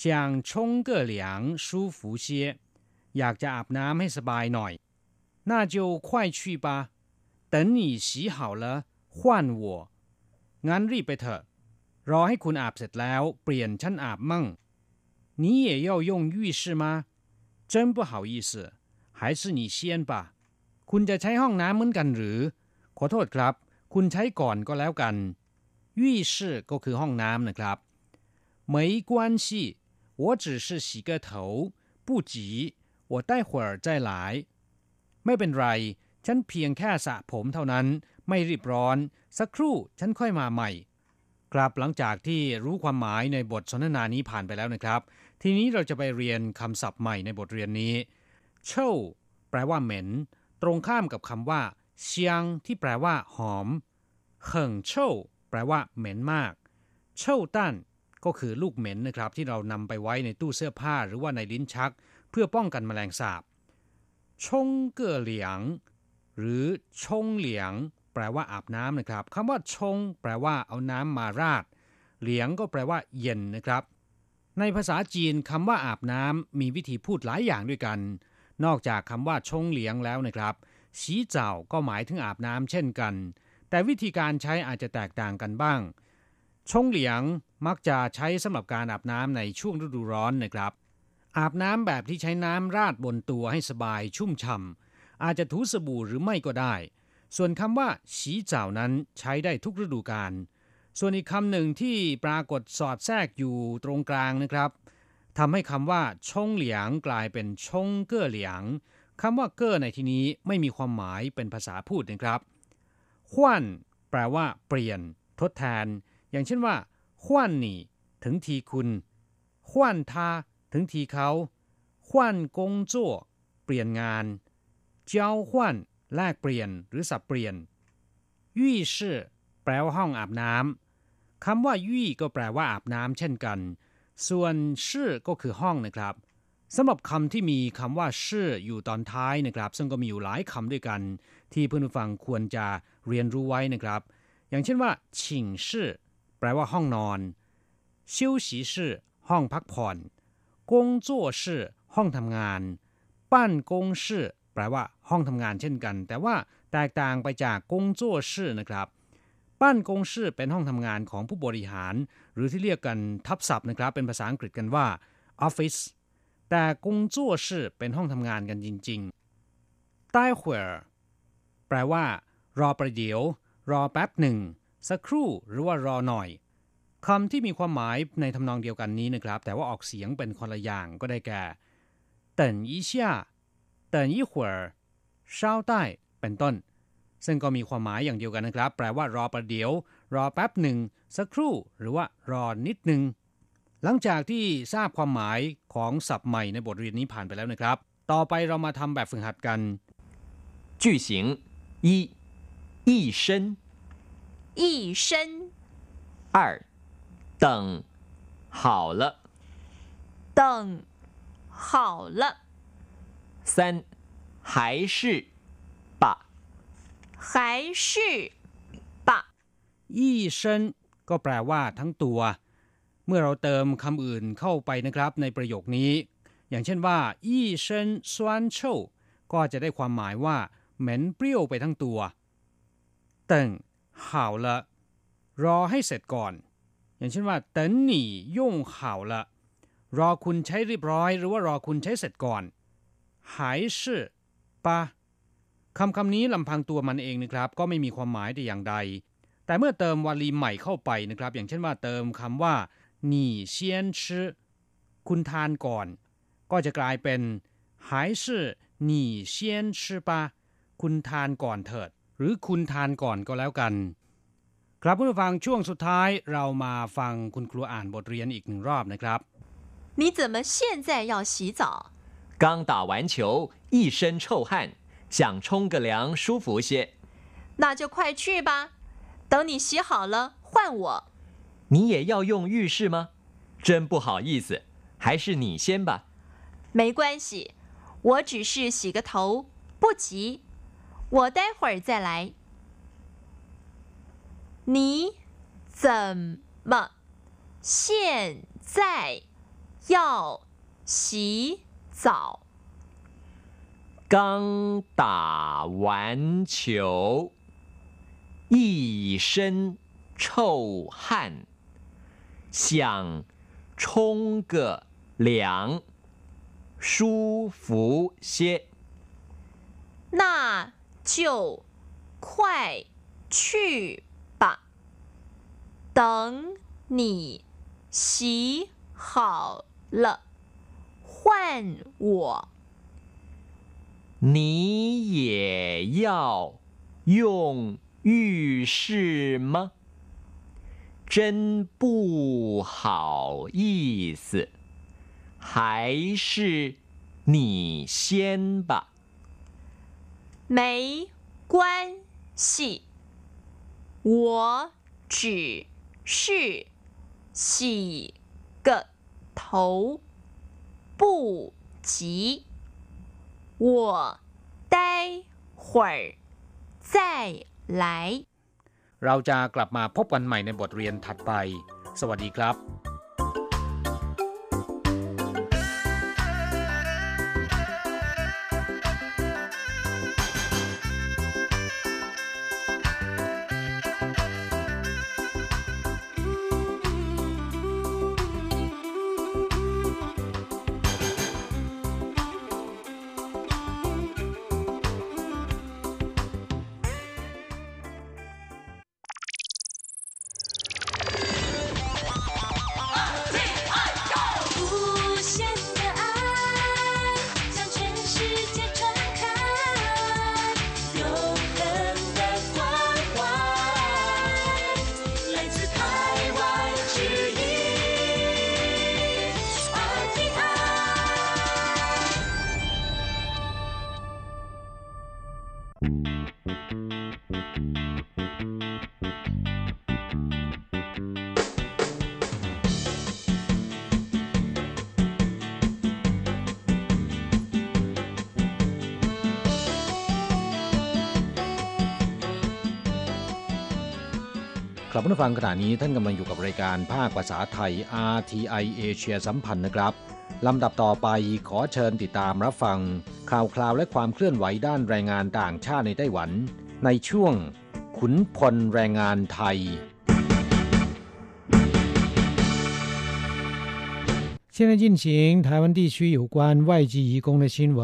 想冲个凉舒服些อยากจะอาบน้ำให้สบายหน่อย那就快去吧 等你洗好了换我งั้นรีบไปเถอะ รอให้คุณอาบเสร็จแล้วเปลี่ยนฉันอาบมั่ง你也要用浴室吗真不好意思还是你先吧คุณจะใช้ห้องน้ำเหมือนกันหรือ ขอโทษครับ คุณใช้ก่อนก็แล้วกัน浴室ก็คือห้องน้ำนะครับ没关系我只是洗个头不急我待会儿再来ไม่เป็นไร ฉันเพียงแค่สระผมเท่านั้น ไม่รีบร้อน สักครู่ฉันค่อยมาใหม่ ครับหลังจากที่รู้ความหมายในบทสนทนานี้ผ่านไปแล้วนะครับ ทีนี้เราจะไปเรียนคำศัพท์ใหม่ในบทเรียนนี้เช่าแปลว่าเหม็น ตรงข้ามกับคำว่าเซียงที่แปลว่า หอมเขิงเช่าแปลว่า เหม็นมากเช่าตั้นก็คือลูกเหม็นนะครับ ที่เรานำไปไว้ในตู้เสื้อผ้าหรือว่าในลิ้นชัก เพื่อป้องกันแมลงสาบชงเก่อเหลียง หรือชงเหลียง แปลว่าอาบน้ำนะครับคำว่าชง แปลว่าเอาน้ำมาราด เหลียงก็แปลว่า เย็นนะครับ ในภาษาจีนคำว่าอาบน้ำมีวิธีพูดหลายอย่างด้วยกัน นอกจากคำว่าชงเหลียงแล้วนะครับสีเจ้าก็หมายถึงอาบน้ำเช่นกัน แต่วิธีการใช้อาจจะแตกต่างกันบ้าง ชงเหลียงมักจะใช้สำหรับการอาบน้ำในช่วงฤดูร้อนนะครับ อาบน้ำแบบที่ใช้น้ำราดบนตัวให้สบายชุ่มฉ่ำ อาจจะถูสบู่หรือไม่ก็ได้ ส่วนคำว่าสีเจ้านั้นใช้ได้ทุกฤดูกาลส่วนอีกคำหนึ่งที่ปรากฏสอดแทรกอยู่ตรงกลางนะครับทำให้คำว่าชงเหลียงกลายเป็นชงเก้อเหลียงคำว่าเก้อในที่นี้ไม่มีความหมายเป็นภาษาพูดนะครับขวัญแปลว่า เปลี่ยน ทดแทน อย่างเช่นว่าขวัญนี่ ถึงทีคุณขวัญทาถึงทีเขาขวัญกงจั่วเปลี่ยนงาน จ้าขวัญแลกเปลี่ยนหรือสับเปลี่ยนยี่ชื่อแปลว่าห้องอาบน้ำคำว่ายี่ก็แปลว่าอาบน้ำเช่นกัน ส่วนชื่อก็คือห้องนะครับสำหรับคำที่มีคำว่าชื่ออยู่ตอนท้ายนะครับ ซึ่งก็มีอยู่หลายคำด้วยกัน ที่เพื่อนผู้ฟังควรจะเรียนรู้ไว้นะครับ อย่างเช่นว่าชิงชื่อแปลว่าห้องนอนชิวฉีชื่อห้องพักผ่อนกงจั่วชื่อห้องทำงานปั้นกงชื่อ แปลว่าห้องทำงานเช่นกัน แต่ว่าแตกต่างไปจากกงจั่วชื่อนะครับบ้านกงชื่อเป็นห้องทำงานของผู้บริหาร หรือที่เรียกกันทับศัพท์นะครับ เป็นภาษาอังกฤษกันว่าออฟฟิศแต่กงจั่วชื่อเป็นห้องทำงานกันจริงๆใต้หัวแปลว่า รอประเดี๋ยว รอแป๊บหนึ่ง สักครู่หรือว่ารอหน่อยคำที่มีความหมายในทำนองเดียวกันนี้นะครับ แต่ว่าออกเสียงเป็นคนละอย่างก็ได้แก่เต่นอีเชีย 等一会儿稍待เป็นต้น ซึ่งก็มีความหมายอย่างเดียวกันนะครับ แปลว่ารอประเดี๋ยว รอแป๊บหนึ่ง สักครู่ หรือว่ารอนิดหนึ่งหลังจากที่ทราบความหมายของศัพท์ใหม่ในบทเรียนนี้ผ่านไปแล้วนะครับ ต่อไปเรามาทำแบบฝึกหัดกัน句型一一身一身二等好了等好了 三还是吧还是吧ยี่เชินก็แปลว่าทั้งตัวเมื่อเราเติมคำอื่นเข้าไปนะครับในประโยคนี้ อย่างเช่นว่าอี้เชินซวนโชก็จะได้ความหมายว่า เหม็นเปรี้ยวไปทั้งตัวเติ่งห่าวละรอให้เสร็จก่อน อย่างเช่นว่าเตินหนี่ย่งห่าวละรอคุณใช้เรียบร้อย หรือว่ารอคุณใช้เสร็จก่อน หายชื่อปะคำคำนี้ลำพังตัวมันเองนะครับ ก็ไม่มีความหมายแต่อย่างใด แต่เมื่อเติมวลีใหม่เข้าไปนะครับ อย่างเช่นว่าเติมคำว่า你先吃คุณทานก่อน ก็จะกลายเป็น还是你先吃吧คุณทานก่อนเถิด หรือคุณทานก่อนก็แล้วกัน ครับผู้ฟังช่วงสุดท้ายเรามาฟังคุณครูอ่านบทเรียนอีกหนึ่งรอบนะครับ你怎么现在要洗澡 刚打完球一身臭汗想冲个凉舒服些那就快去吧等你洗好了换我你也要用浴室吗？真不好意思，还是你先吧。没关系，我只是洗个头，不急，我待会儿再来。你怎么现在要洗早？刚打完球，一身臭汗。想冲个凉，舒服些。那就快去吧。等你洗好了，换我。你也要用浴室吗？真不好意思，还是你先吧。没关系，我只是洗个头，不急。我待会儿再来。เราจะกลับมาพบกันใหม่ในบทเรียนถัดไป สวัสดีครับ ลับมาฟังขณะนี้ท่านกำลังอยู่กับรายการภาคภาษาไทย RTI เอเชียสัมพันธ์นะครับลำดับต่อไปขอเชิญติดตามรับฟัง ข่าวคราวและความเคลื่อนไหวด้านแรงงานต่างชาติในไต้หวัน ในช่วง ขุนพลแรงงานไทย现在进行台湾地区有关外籍移工的新闻。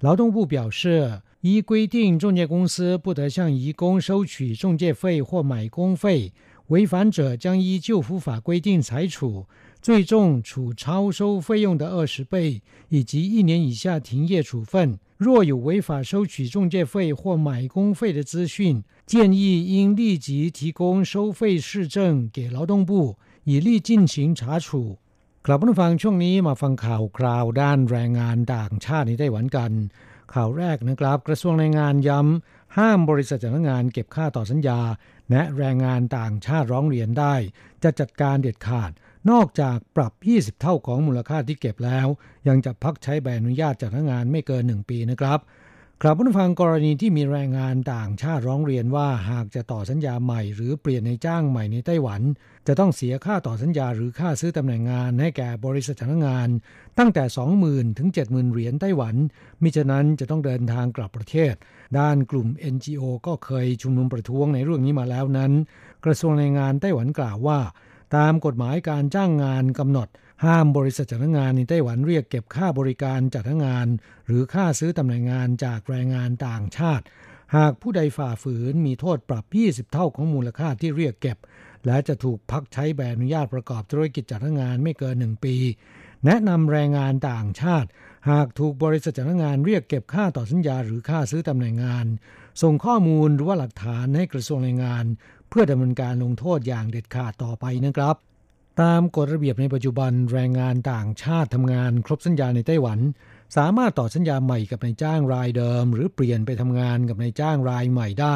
劳动部表示， 依规定，中介公司不得向移工收取中介费或买工费，违反者将依就服法规定裁处，最重处超收费用的二十倍，以及一年以下停业处分。若有违法收取中介费或买工费的资讯，建议应立即提供收费市政给劳动部，以利进行查处。กลับมาฟังช่วงนี้มาฟังข่าวคราวด้านแรงงานต่างชาติในไต้หวันกัน ข่าวแรกนะครับ กระทรวงแรงงานย้ำ ห้ามบริษัทจ้างงานเก็บค่าต่อสัญญา และแรงงานต่างชาติร้องเรียนได้ จะจัดการเด็ดขาด นอกจากปรับ 20 เท่าของมูลค่าที่เก็บแล้ว ยังจะพักใช้ใบอนุญาตจางงานไม่เกิน 1 ปีนะครับ ครับผู้ฟังกรณีที่มีแรงงานต่างชาติร้องเรียนว่าหากจะต่อสัญญาใหม่หรือเปลี่ยนในจ้างใหม่ในไต้หวัน จะต้องเสียค่าต่อสัญญาหรือค่าซื้อตำแหน่งงานให้แก่บริษัทจ้างงาน ตั้งแต่ 20,000 ถึง 70,000 เหรียญไต้หวัน มิฉะนั้นจะต้องเดินทางกลับประเทศ ด้านกลุ่ม NGO ก็เคยชุมนุมประท้วงในเรื่องนี้มาแล้วนั้น กระทรวงแรงงานไต้หวันกล่าวว่า ตามกฎหมายการจ้างงานกำหนด ห้ามบริษัทจ้างงานในไต้หวันเรียกเก็บค่าบริการจัดงาน หรือค่าซื้อตำแหน่งงานจากแรงงานต่างชาติ หากผู้ใดฝ่าฝืนมีโทษปรับ 20 เท่าของมูลค่าที่เรียกเก็บ และจะถูกพักใช้ใบอนุญาตประกอบธุรกิจจัดงานไม่เกิน 1 ปี แนะนำแรงงานต่างชาติ หากถูกบริษัทจ้างงานเรียกเก็บค่าต่อสัญญาหรือค่าซื้อตำแหน่งงาน ส่งข้อมูลหรือว่าหลักฐานให้กระทรวงแรงงาน เพื่อดำเนินการลงโทษอย่างเด็ดขาดต่อไปนะครับ ตามกฎระเบียบในปัจจุบันแรงงานต่างชาติทำงานครบสัญญาในไต้หวัน สามารถต่อสัญญาใหม่กับนายจ้างรายเดิม หรือเปลี่ยนไปทำงานกับนายจ้างรายใหม่ได้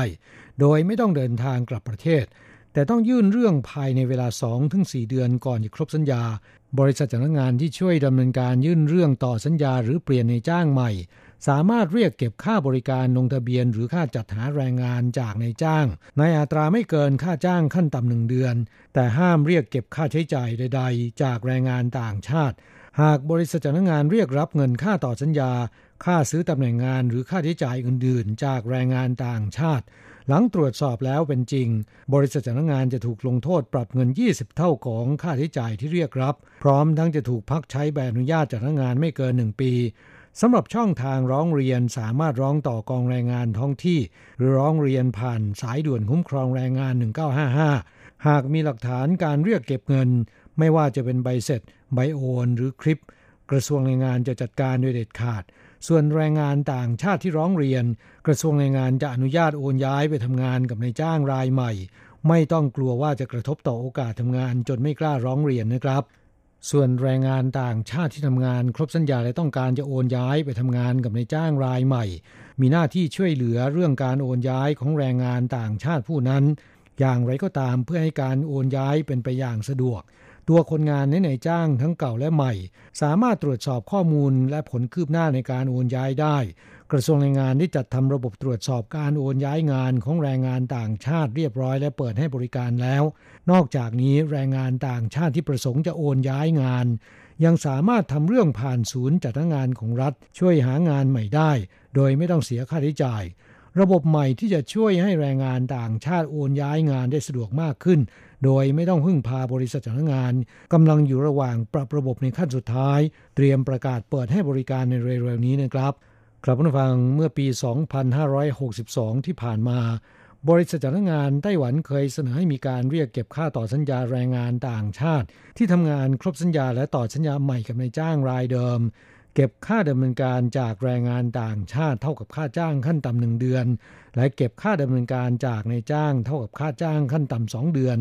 โดยไม่ต้องเดินทางกลับประเทศ แต่ต้องยื่นเรื่องภายในเวลา 2-4 เดือนก่อนจะครบสัญญา บริษัทจ้างงานที่ช่วยดำเนินการยื่นเรื่องต่อสัญญาหรือเปลี่ยนในจ้างใหม่ สามารถเรียกเก็บค่าบริการลงทะเบียนหรือค่าจัดหาแรงงานจากนายจ้าง ในอัตราไม่เกินค่าจ้างขั้นต่ำหนึ่งเดือน แต่ห้ามเรียกเก็บค่าใช้จ่ายใด ๆ จากแรงงานต่างชาติ หากบริษัทจ้างงานเรียกรับเงินค่าต่อสัญญา ค่าซื้อตำแหน่งงานหรือค่าใช้จ่ายอื่น ๆ จากแรงงานต่างชาติ หลังตรวจสอบแล้วเป็นจริง บริษัทจ้างงานจะถูกลงโทษปรับเงิน 20 เท่าของค่าใช้จ่ายที่เรียกรับ พร้อมทั้งจะถูกพักใช้ใบอนุญาตจ้ากงานไม่เกิน 1 ปี สำหรับช่องทางร้องเรียนสามารถร้องต่อกองแรงงานท้องที่ หรือร้องเรียนผ่านสายด่วนคุ้มครองแรงงาน 1955 หากมีหลักฐานการเรียกเก็บเงิน ไม่ว่าจะเป็นใบเสร็จ ใบโอน หรือคลิป กระทรวงแรงงานจะจัดการโดยเด็ดขาด ส่วนแรงงานต่างชาติที่ร้องเรียน กระทรวงแรงงานจะอนุญาตโอนย้ายไปทำงานกับนายจ้างรายใหม่ ไม่ต้องกลัวว่าจะกระทบต่อโอกาสทำงานจนไม่กล้าร้องเรียนนะครับ ส่วนแรงงานต่างชาติที่ทำงานครบสัญญาและต้องการจะโอนย้ายไปทำงานกับนายจ้างรายใหม่ มีหน้าที่ช่วยเหลือเรื่องการโอนย้ายของแรงงานต่างชาติผู้นั้น อย่างไรก็ตามเพื่อให้การโอนย้ายเป็นไปอย่างสะดวก ตัวคนงานในนายจ้างทั้งเก่าและใหม่ สามารถตรวจสอบข้อมูลและผลคืบหน้าในการโอนย้ายได้ กระทรวงแรงงานได้จัดทำระบบตรวจสอบการโอนย้ายงานของแรงงานต่างชาติเรียบร้อยและเปิดให้บริการแล้ว นอกจากนี้แรงงานต่างชาติที่ประสงค์จะโอนย้ายงาน ยังสามารถทำเรื่องผ่านศูนย์จัดงานของรัฐ ช่วยหางานใหม่ได้ โดยไม่ต้องเสียค่าใช้จ่าย ระบบใหม่ที่จะช่วยให้แรงงานต่างชาติโอนย้ายงานได้สะดวกมากขึ้น โดยไม่ต้องพึ่งพาบริษัทจ้างงานกำลังอยู่ระหว่างปรับระบบในขั้นสุดท้าย เตรียมประกาศเปิดให้บริการในเร็วๆนี้นะครับ ครับผู้ฟังเมื่อปี 2562 ที่ผ่านมา บริษัทจ้างงานไต้หวันเคยเสนอให้มีการเรียกเก็บค่าต่อสัญญาแรงงานต่างชาติ ที่ทำงานครบสัญญาและต่อสัญญาใหม่กับนายจ้างรายเดิม เก็บค่าดำเนินการจากแรงงานต่างชาติเท่ากับค่าจ้างขั้นต่ำหนึ่งเดือน และเก็บค่าดำเนินการจากนายจ้างเท่ากับค่าจ้างขั้นต่ำสองเดือน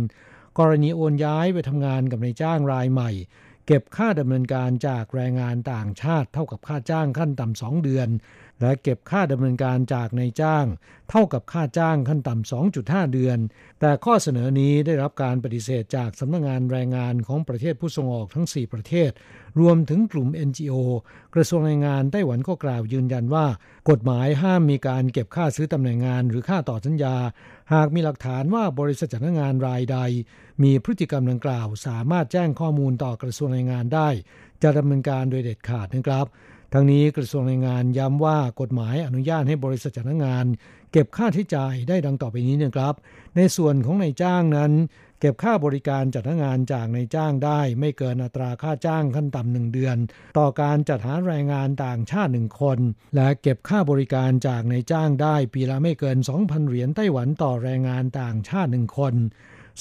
กรณีโอนย้ายไปทำงานกับนายจ้างรายใหม่ เก็บค่าดำเนินการจากแรงงานต่างชาติเท่ากับค่าจ้างขั้นต่ำสองเดือน และเก็บค่าดำเนินการจากนายจ้าง เท่ากับค่าจ้างขั้นต่ำ 2.5 เดือน แต่ข้อเสนอนี้ได้รับการปฏิเสธจากสำนักงงานแรงงานของประเทศผู้ส่งออกทั้ง 4 ประเทศ รวมถึงกลุ่ม NGO กระทรวงแรงงานไต้หวันก็กล่าวยืนยันว่า กฎหมายห้ามมีการเก็บค่าซื้อตำแหน่งงาน หรือค่าต่อสัญญา หากมีหลักฐานว่าบริษัทจ้างงานรายใด มีพฤติกรรมดังกล่าว สามารถแจ้งข้อมูลต่อกระทรวงแรงงานได้ จะดำเนินการโดยเด็ดขาดนะครับ ทั้งนี้กระทรวงแรงงานย้ำว่ากฎหมายอนุญาตให้บริษัทจ้างงาน เก็บค่าใช้จ่ายได้ดังต่อไปนี้นะครับ ในส่วนของนายจ้างนั้น เก็บค่าบริการจัดงานจากนายจ้างได้ ไม่เกินอัตราค่าจ้างขั้นต่ำหนึ่งเดือน ต่อการจัดหาแรงงานต่างชาติหนึ่งคน และเก็บค่าบริการจากนายจ้างได้ ปีละไม่เกิน 2,000 เหรียญไต้หวันต่อแรงงานต่างชาติหนึ่งคน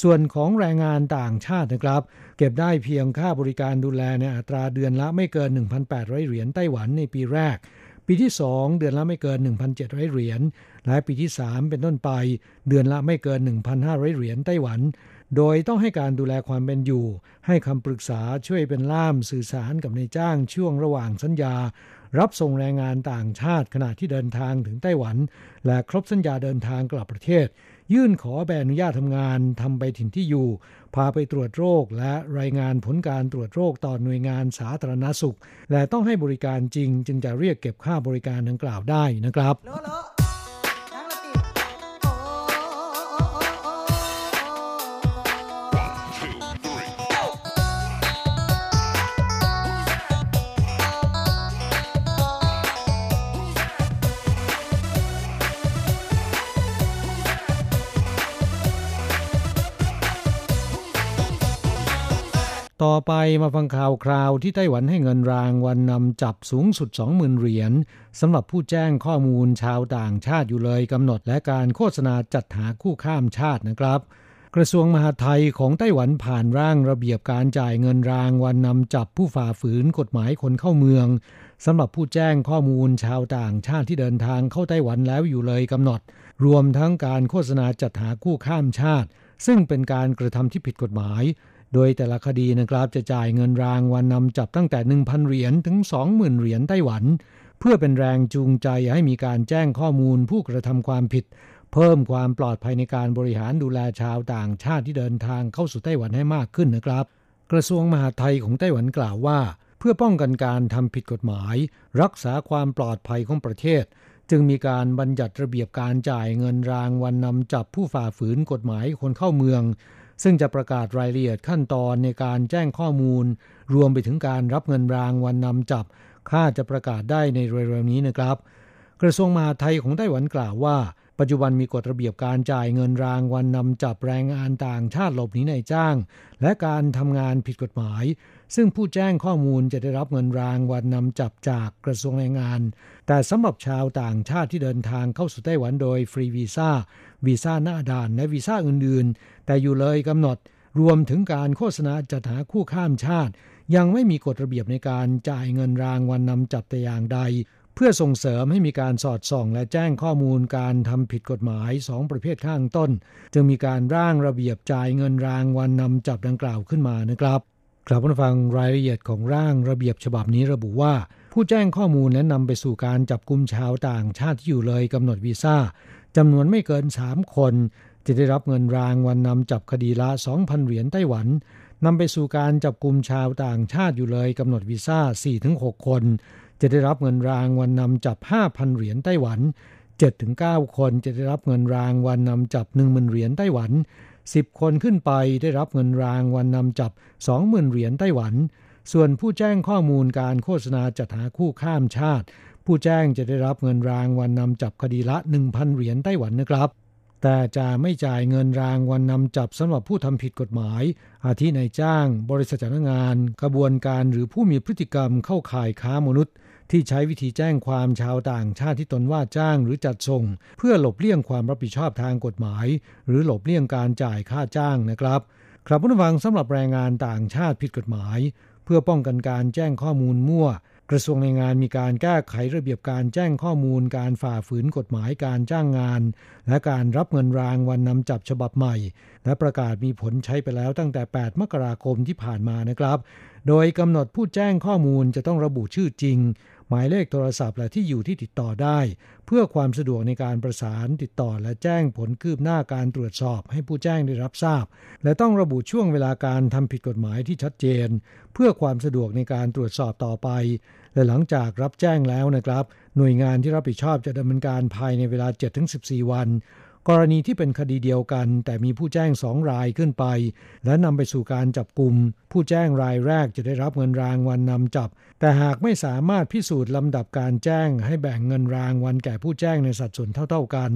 ส่วนของแรงงานต่างชาตินะครับ เก็บได้เพียงค่าบริการดูแลในอัตราเดือนละไม่เกิน 1,800 เหรียญไต้หวันในปีแรก ปีที่ 2 เดือนละไม่เกิน 1,700 เหรียญและปีที่ 3 เป็นต้นไป เดือนละไม่เกิน 1,500 เหรียญไต้หวัน โดยต้องให้การดูแลความเป็นอยู่ ให้คำปรึกษาช่วยเป็นล่ามสื่อสารกับนายจ้างช่วงระหว่างสัญญา รับส่งแรงงานต่างชาติขณะที่เดินทางถึงไต้หวัน และครบสัญญาเดินทางกลับประเทศ ยื่นขอใบอนุญาตทำงานทำไปถิ่นที่อยู่ พาไปตรวจโรค และรายงานผลการตรวจโรคต่อหน่วยงานสาธารณสุข และต้องให้บริการจริง จึงจะเรียกเก็บค่าบริการดังกล่าวได้นะครับ ต่อไปมาฟังข่าวคราวที่ไต้หวันให้เงินรางวัลนำจับสูงสุด 20,000 เหรียญสำหรับผู้แจ้งข้อมูลชาวต่างชาติอยู่เลยกำหนดและการโฆษณาจัดหาคู่ข้ามชาตินะครับ กระทรวงมหาดไทยของไต้หวันผ่านร่างระเบียบการจ่ายเงินรางวัลนำจับผู้ฝ่าฝืนกฎหมายคนเข้าเมืองสำหรับผู้แจ้งข้อมูลชาวต่างชาติที่เดินทางเข้าไต้หวันแล้วอยู่เลยกำหนด รวมทั้งการโฆษณาจัดหาคู่ข้ามชาติ ซึ่งเป็นการกระทำที่ผิดกฎหมาย โดยแต่ละคดีนะครับจะจ่ายเงินรางวัลนำจับตั้งแต่ 1,000 เหรียญถึง 20,000 เหรียญไต้หวัน เพื่อเป็นแรงจูงใจให้มีการแจ้งข้อมูลผู้กระทำความผิด เพิ่มความปลอดภัยในการบริหารดูแลชาวต่างชาติที่เดินทางเข้าสู่ไต้หวันให้มากขึ้นนะครับ กระทรวงมหาดไทยของไต้หวันกล่าวว่า เพื่อป้องกันการทำผิดกฎหมาย รักษาความปลอดภัยของประเทศจึงมีการบัญญัติระเบียบการจ่ายเงินรางวัลนำจับผู้ฝ่าฝืนกฎหมายคนเข้าเมือง ซึ่งจะประกาศรายละเอียดขั้นตอนในการแจ้งข้อมูล รวมไปถึงการรับเงินรางวัลนำจับค่าจะประกาศได้ในเร็วๆนี้นะครับ กระทรวงมหาดไทยของไต้หวันกล่าวว่า ปัจจุบันมีกฎระเบียบการจ่ายเงินรางวัลนำจับแรงงานต่างชาติหลบหนีในจ้าง และการทำงานผิดกฎหมาย ซึ่งผู้แจ้งข้อมูลจะได้รับเงินรางวัลนำจับจากกระทรวงแรงงาน แต่สำหรับชาวต่างชาติที่เดินทางเข้าสู่ไต้หวันโดยฟรีวีซ่า วีซ่าหน้าด่านและวีซ่าอื่นๆ แต่อยู่เลยกำหนดรวมถึงการโฆษณาจัดหาคู่ข้ามชาติ ยังไม่มีกฎระเบียบในการจ่ายเงินรางวัลนำจับแต่อย่างใด เพื่อส่งเสริมให้มีการสอดส่อง และแจ้งข้อมูลการทำผิดกฎหมายสองประเภทข้างต้น จึงมีการร่างระเบียบจ่ายเงินรางวัลนำจับดังกล่าวขึ้นมานะครับ กลับมาฟังรายละเอียดของร่างระเบียบฉบับนี้ระบุว่า ผู้แจ้งข้อมูลและนำไปสู่การจับกลุ่มชาวต่างชาติที่อยู่เลยกำหนดวีซ่าจำนวนไม่เกิน 3 คน จะได้รับเงินรางวัลนำจับคดีละ 2,000 เหรียญไต้หวันนำไปสู่การจับกลุ่มชาวต่างชาติอยู่เลยกำหนดวีซ่า 4-6 คน จะได้รับเงินรางวัลนำจับ 5,000 เหรียญไต้หวัน 7-9 คนจะได้รับเงินรางวัลนำจับ 10,000 เหรียญไต้หวัน10 คนขึ้นไปได้รับเงินรางวัลนำจับ 20,000 เหรียญไต้หวัน ส่วนผู้แจ้งข้อมูลการโฆษณาจัดหาคู่ข้ามชาติ ผู้แจ้งจะได้รับเงินรางวัลนำจับคดีละ 1,000 เหรียญไต้หวันนะครับแต่จะไม่จ่ายเงินรางวัลนำจับสำหรับผู้ทำผิดกฎหมาย อาทินายจ้าง บริษัทจ้างงาน กระบวนการหรือผู้มีพฤติกรรมเข้าข่ายค้ามนุษย์ ที่ใช้วิธีแจ้งความชาวต่างชาติที่ตนว่าจ้างหรือจัดส่ง เพื่อหลบเลี่ยงความรับผิดชอบทางกฎหมาย หรือหลบเลี่ยงการจ่ายค่าจ้างนะครับ ครับผู้ฟังสำหรับแรงงานต่างชาติผิดกฎหมาย เพื่อป้องกันการแจ้งข้อมูลมั่ว กระทรวงแรงงานมีการแก้ไขระเบียบการแจ้งข้อมูล การฝ่าฝืนกฎหมายการจ้างงาน และการรับเงินรางวัลนำจับฉบับใหม่ และประกาศมีผลใช้ไปแล้วตั้งแต่ 8 มกราคมที่ผ่านมานะครับ โดยกำหนดผู้แจ้งข้อมูลจะต้องระบุชื่อจริง หมายเลขโทรศัพท์และที่อยู่ที่ติดต่อได้ เพื่อความสะดวกในการประสานติดต่อและแจ้งผลคืบหน้าการตรวจสอบให้ผู้แจ้งได้รับทราบ และต้องระบุช่วงเวลาการทำผิดกฎหมายที่ชัดเจน เพื่อความสะดวกในการตรวจสอบต่อไป และหลังจากรับแจ้งแล้วนะครับ หน่วยงานที่รับผิดชอบจะดำเนินการภายในเวลา 7-14 วัน กรณีที่เป็นคดีเดียวกัน แต่มีผู้แจ้งสองรายขึ้นไป และนำไปสู่การจับกลุ่มผู้แจ้งรายแรกจะได้รับเงินรางวัลนำจับ แต่หากไม่สามารถพิสูจน์ลำดับการแจ้ง ให้แบ่งเงินรางวัลแก่ผู้แจ้งในสัดส่วนเท่า ๆกัน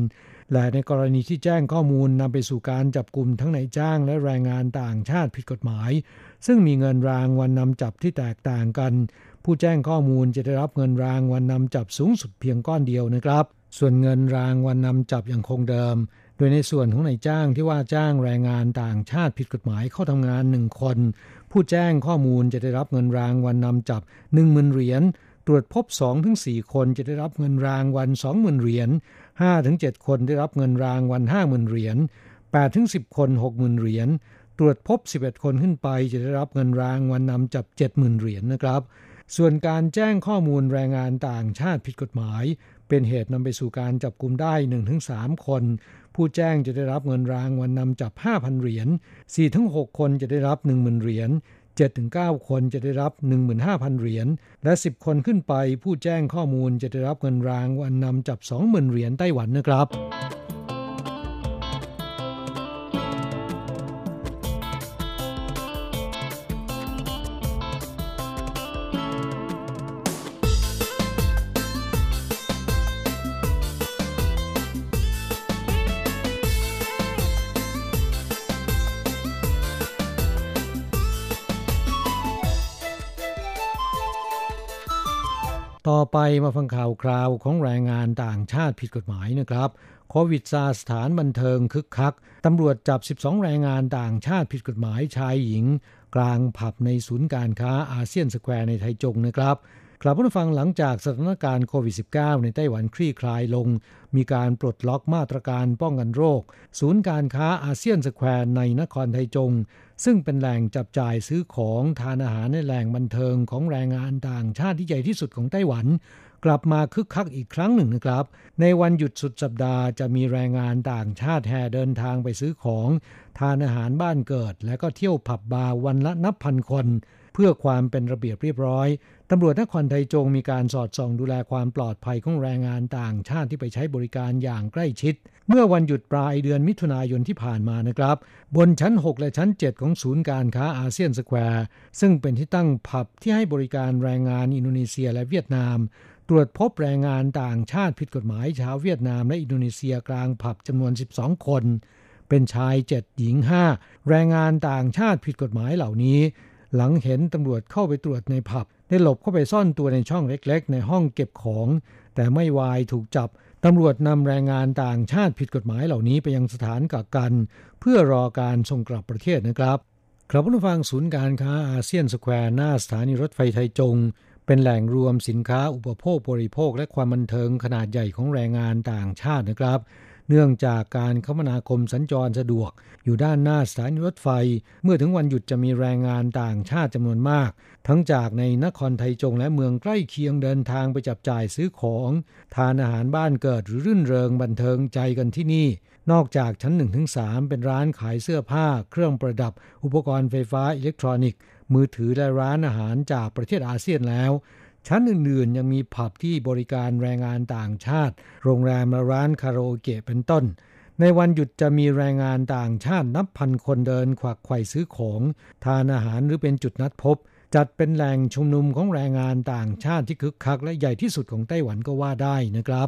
และในกรณีที่แจ้งข้อมูลนำไปสู่การจับกลุ่มทั้งนายจ้างและแรงงานต่างชาติผิดกฎหมาย ซึ่งมีเงินรางวัลนำจับที่แตกต่างกัน ผู้แจ้งข้อมูลจะได้รับเงินรางวัลนำจับสูงสุดเพียงก้อนเดียวนะครับ ส่วนเงินรางวัลนำจับอยังคงเดิม โดยในส่วนของนายจ้างที่ว่าจ้างแรงงานต่างชาติผิดกฎหมายเข้าทำงานหนึ่งคน ผู้แจ้งข้อมูลจะได้รับเงินรางวัลนำจับ1 0,000เหรียญตรวจพบ 2-4 คนจะได้รับเงินรางวัล20,000เหรียญ5-7 คนได้รับเงินรางวัล50,000เหรียญ8-10 คน 60,000เหรียญตรวจพบ 11 คนขึ้นไปจะได้รับเงินรางวัลนำจับ 70,000เหรียญนะครับ ส่วนการแจ้งข้อมูลแรงงานต่างชาติผิดกฎหมาย เป็นเหตุนำไปสู่การจับกลุ่มได้ 1-3 คน ผู้แจ้งจะได้รับเงินรางวัลนำจับ 5,000 เหรียญ4-6 คนจะได้รับ 10,000 เหรียญ7-9 คนจะได้รับ 15,000 เหรียญ และ 10 คนขึ้นไปผู้แจ้งข้อมูลจะได้รับเงินรางวัลนำจับ 20,000 เหรียญไต้หวันนะครับ ต่อไปมาฟังข่าวคราวของแรงงานต่างชาติผิดกฎหมายนะครับโควิดซาสถานบันเทิงคึกคัก ตำรวจจับ 12 แรงงานต่างชาติผิดกฎหมายชายหญิง กลางผับในศูนย์การค้าอาเซียนสแควร์ในไทจงนะครับ กลับมาฟังหลังจากสถานการณ์โควิด -19 ในไต้หวันคลี่คลายลง มีการปลดล็อกมาตรการป้องกันโรค ศูนย์การค้าอาเซียนสแควร์ในนครไทจง ซึ่งเป็นแหล่งจับจ่ายซื้อของทานอาหารและแหล่งบันเทิงของแรงงานต่างชาติที่ใหญ่ที่สุดของไต้หวัน กลับมาคึกคักอีกครั้งหนึ่งนะครับ ในวันหยุดสุดสัปดาห์จะมีแรงงานต่างชาติแห่เดินทางไปซื้อของ ทานอาหารบ้านเกิด และก็เที่ยวผับบาร์วันละนับพันคนเพื่อความเป็นระเบียบเรียบร้อย ตำรวจนครไทจงมีการสอดส่องดูแลความปลอดภัยของแรงงานต่างชาติที่ไปใช้บริการอย่างใกล้ชิด เมื่อวันหยุดปลายเดือนมิถุนายนที่ผ่านมานะครับ บนชั้น 6 และชั้น 7 ของศูนย์การค้าอาเซียนสแควร์ซึ่งเป็นที่ตั้งผับที่ให้บริการแรงงานอินโดนีเซียและเวียดนาม ตรวจพบแรงงานต่างชาติผิดกฎหมายชาวเวียดนามและอินโดนีเซียกลางผับจำนวน 12 คน เป็นชาย 7 หญิง 5 แรงงานต่างชาติผิดกฎหมายเหล่านี้ หลังเห็นตำรวจเข้าไปตรวจในผับ ได้หลบเข้าไปซ่อนตัวในช่องเล็กๆ ในห้องเก็บของ แต่ไม่วายถูกจับตำรวจนำแรงงานต่างชาติผิดกฎหมายเหล่านี้ไปยังสถานกักกัน เพื่อรอการส่งกลับประเทศนะครับ ครับผู้ฟังศูนย์การค้าอาเซียนสแควร์หน้าสถานีรถไฟไทยจง เป็นแหล่งรวมสินค้าอุปโภคบริโภค และความบันเทิงขนาดใหญ่ของแรงงานต่างชาตินะครับ เนื่องจากการคมนาคมสัญจรสะดวก อยู่ด้านหน้าสถานีรถไฟ เมื่อถึงวันหยุดจะมีแรงงานต่างชาติจำนวนมาก ทั้งจากในนครไทจงและเมืองใกล้เคียงเดินทางไปจับจ่ายซื้อของ ทานอาหารบ้านเกิดหรือรื่นเริงบันเทิงใจกันที่นี่ นอกจากชั้น1-3เป็นร้านขายเสื้อผ้า เครื่องประดับ อุปกรณ์ไฟฟ้าอิเล็กทรอนิกส์มือถือและร้านอาหารจากประเทศอาเซียนแล้ว ชั้นอื่นๆ ยังมีผับที่บริการแรงงานต่างชาติ โรงแรมและร้านคาราโอเกะเป็นต้น ในวันหยุดจะมีแรงงานต่างชาตินับพันคนเดินขวักไขว่ซื้อของ ทานอาหารหรือเป็นจุดนัดพบ จัดเป็นแหล่งชุมนุมของแรงงานต่างชาติที่คึกคักและใหญ่ที่สุดของไต้หวันก็ว่าได้นะครับ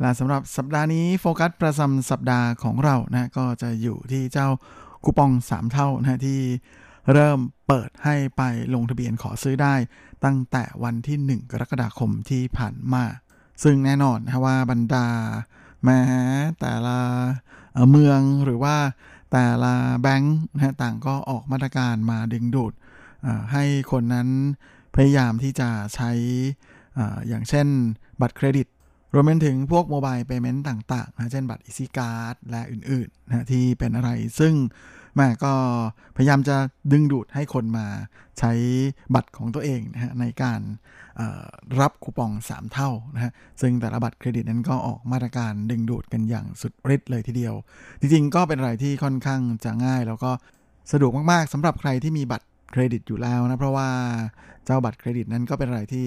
แลาสำหรับสัปดาห์นี้โฟกัสประจำสัปดาห์ของเรานะก็จะอยู่ที่เจ้าคูปอง 3 เท่านะที่เริ่มเปิดให้ไปลงทะเบียนขอซื้อได้ ตั้งแต่วันที่ 1 กรกฎาคมที่ผ่านมา ซึ่งแน่นอนนะว่าบรรดาแม้แต่ละเมืองหรือว่าแต่ละแบงค์นะต่างก็ออกมาตรการมาดึงดูดให้คนนั้นพยายามที่จะใช้อย่างเช่นบัตรเครดิต รวมไปถึงพวก mobile payment ต่างๆนะเช่นบัตร EasyCard และอื่นๆนะที่เป็นอะไรซึ่งแม่ก็พยายามจะดึงดูดให้คนมาใช้บัตรของตัวเองนะฮะในการรับคูปอง 3 เท่านะฮะซึ่งแต่ละบัตรเครดิตนั้นก็ออกมาตรการดึงดูดกันอย่างสุดฤทธิ์เลยทีเดียว จริงๆ ก็เป็นอะไรที่ค่อนข้างจะง่ายแล้วก็สะดวกมากๆสำหรับใครที่มีบัตร เครดิตอยู่แล้วนะ เพราะว่าเจ้าบัตรเครดิตนั้นก็เป็นอะไรที่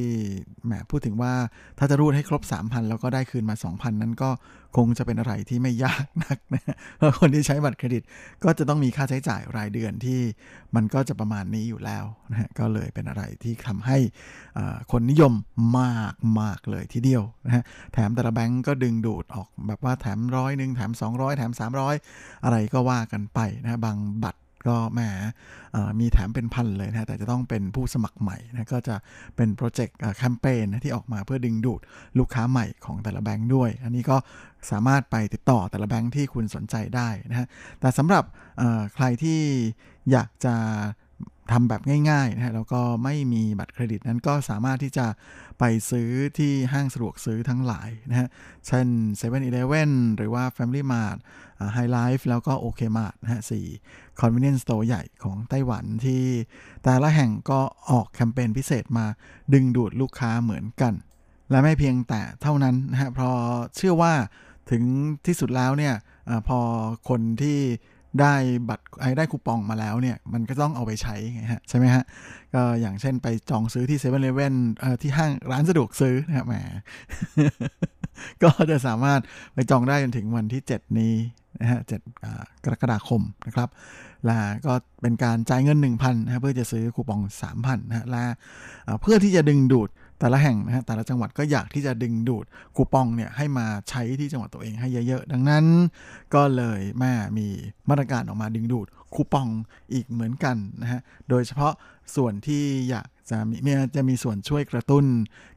แหมพูดถึงว่าถ้าจะรูดให้ครบ 3,000 แล้วก็ได้คืนมา 2,000 นั้นก็คงจะเป็นอะไรที่ไม่ยากนักนะเพราะคนที่ใช้บัตรเครดิต ก็จะต้องมีค่าใช้จ่ายรายเดือนที่มันก็จะประมาณนี้อยู่แล้วนะก็เลยเป็นอะไรที่ทำให้คนนิยมมากมากเลยทีเดียวนะฮะแถมแต่ละแบงก์ก็ดึงดูดออกแบบว่าแถมร้อยหนึ่งแถม 200 แถม 300 อะไรก็ว่ากันไปนะบางบัตร ก็แหมมีแถมเป็นพันเลยนะแต่จะต้องเป็นผู้สมัครใหม่นะก็จะเป็นโปรเจกต์แคมเปญนะที่ออกมาเพื่อดึงดูดลูกค้าใหม่ของแต่ละแบงค์ด้วย อันนี้ก็สามารถไปติดต่อแต่ละแบงค์ที่คุณสนใจได้นะฮะแต่สำหรับใครที่อยากจะ ทำแบบง่ายๆนะฮะแล้วก็ไม่มีบัตรเครดิตนั้นก็สามารถที่จะไปซื้อที่ห้างสะดวกซื้อทั้งหลายนะฮะ เช่น 7 e เ e ่ e อหรือว่า Family Mart High Life แล้วก็ OK Mart นะฮะสี่ Convenience Store ใหญ่ของไต้หวันที่แต่ละแห่งก็ออกแคมเปญพิเศษมาดึงดูดลูกค้าเหมือนกัน และไม่เพียงแต่เท่านั้นนะฮะเพราะเชื่อว่าถึงที่สุดแล้วเนี่ยอพอคนที่ ได้บัตรได้คูปองมาแล้วเนี่ย มันก็ต้องเอาไปใช้ฮะใช่ไหมฮะ ก็อย่างเช่นไปจองซื้อที่เซเว่นเลเว่นที่ห้างร้านสะดวกซื้อนะครับแหมก็จะสามารถไปจองได้จนถึงวันที่ 7 นี้นะฮะเจ็ดกรกฎาคมนะครับ และก็เป็นการจ่ายเงิน 1,000นะเพื่อจะซื้อคูปอง 3,000นะฮะและเพื่อที่จะดึงดูด แต่ละแห่งนะฮะแต่ละจังหวัดก็อยากที่จะดึงดูดคูปองเนี่ยให้มาใช้ที่จังหวัดตัวเองให้เยอะๆ ดังนั้น ก็เลยแม่มีมาตรการออกมาดึงดูดคูปองอีกเหมือนกันนะฮะโดยเฉพาะส่วนที่อยากจะมีจะมีส่วนช่วยกระตุ้น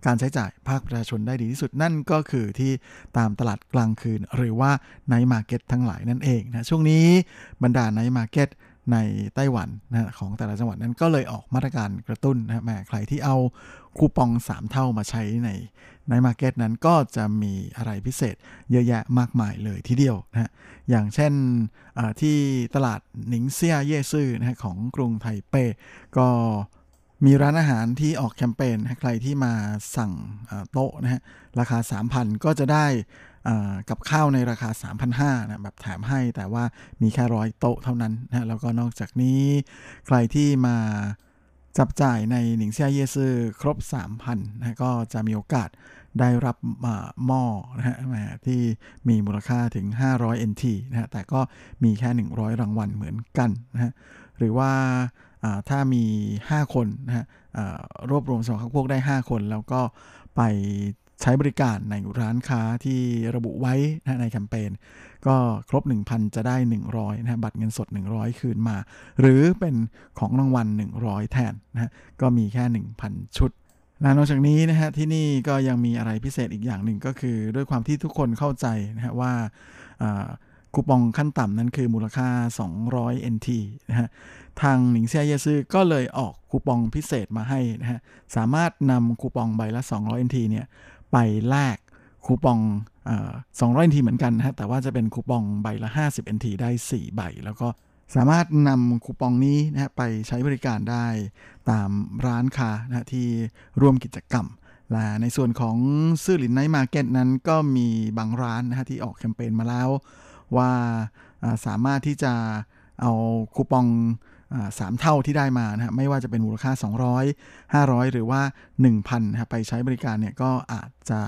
การใช้จ่ายภาคประชาชนได้ดีที่สุดนั่นก็คือที่ตามตลาดกลางคืน หรือว่า night market ทั้งหลายนั่นเองนะช่วงนี้บรรดา night market ในไต้หวันนะของแต่ละจังหวัดนั้นก็เลยออกมาตรการกระตุ้นนะแม่ใครที่เอาคูปอง 3 เท่ามาใช้ใน night market นั้นก็จะมีอะไรพิเศษเยอะแยะมากมายเลยทีเดียวนะอย่างเช่นที่ตลาดหนิงเซียเย่ซื่อนะของกรุงไทเปก็มีร้านอาหารที่ออกแคมเปญใครที่มาสั่งโต๊ะนะฮะราคา 3,000 ก็จะได้ กับข้าวในราคา 3,500นะแบบแถมให้แต่ว่ามีแค่ร้อยโต๊ะเท่านั้นนะแล้วก็นอกจากนี้ใครที่มาจับจ่ายในหนิงเซียเยซื่อครบ 3,000นะก็จะมีโอกาสได้รับหม้อนะฮะที่มีมูลค่าถึง 500 NT นะฮะแต่ก็มีแค่ 100 รางวัลเหมือนกันนะฮะหรือว่าถ้ามี 5 คนนะฮะรวบรวมสมัครพวกได้ 5 คน แล้วก็ไป ใช้บริการในร้านค้าที่ระบุไว้นะในแคมเปญก็ครบ 1,000 จะได้ 100นะบัตรเงินสด 100 คืนมา หรือเป็นของรางวัล 100 แทนนะก็มีแค่ 1,000 ชุดและนอกจากนี้นะฮะที่นี่ก็ยังมีอะไรพิเศษอีกอย่างหนึ่งก็คือ ด้วยความที่ทุกคนเข้าใจนะฮะว่าคูปองขั้นต่ำนั้นคือมูลค่า 200 NT นะฮะ ทางหนิงเซียเยซือก็เลยออกคูปองพิเศษมาให้นะฮะ สามารถนำคูปองใบละ 200 NT เนี่ย ไปแลกคูปองสองร้อยนทีเหมือนกันนะฮะแต่ว่าจะเป็นคูปองใบละ 50 NT ได้ 4 ใบ แล้วก็สามารถนำคูปองนี้นะฮะไปใช้บริการได้ตามร้านค้านะที่ร่วมกิจกรรมและในส่วนของซื่อหลิน night market นั้นก็มีบางร้านนะฮะที่ออกแคมเปญมาแล้วว่าสามารถที่จะเอาคูปอง สามเท่าที่ได้มานะฮะไม่ว่าจะเป็นมูลค่า 200 500 หรือว่า 1,000นะฮะไปใช้บริการเนี่ยก็อาจจะ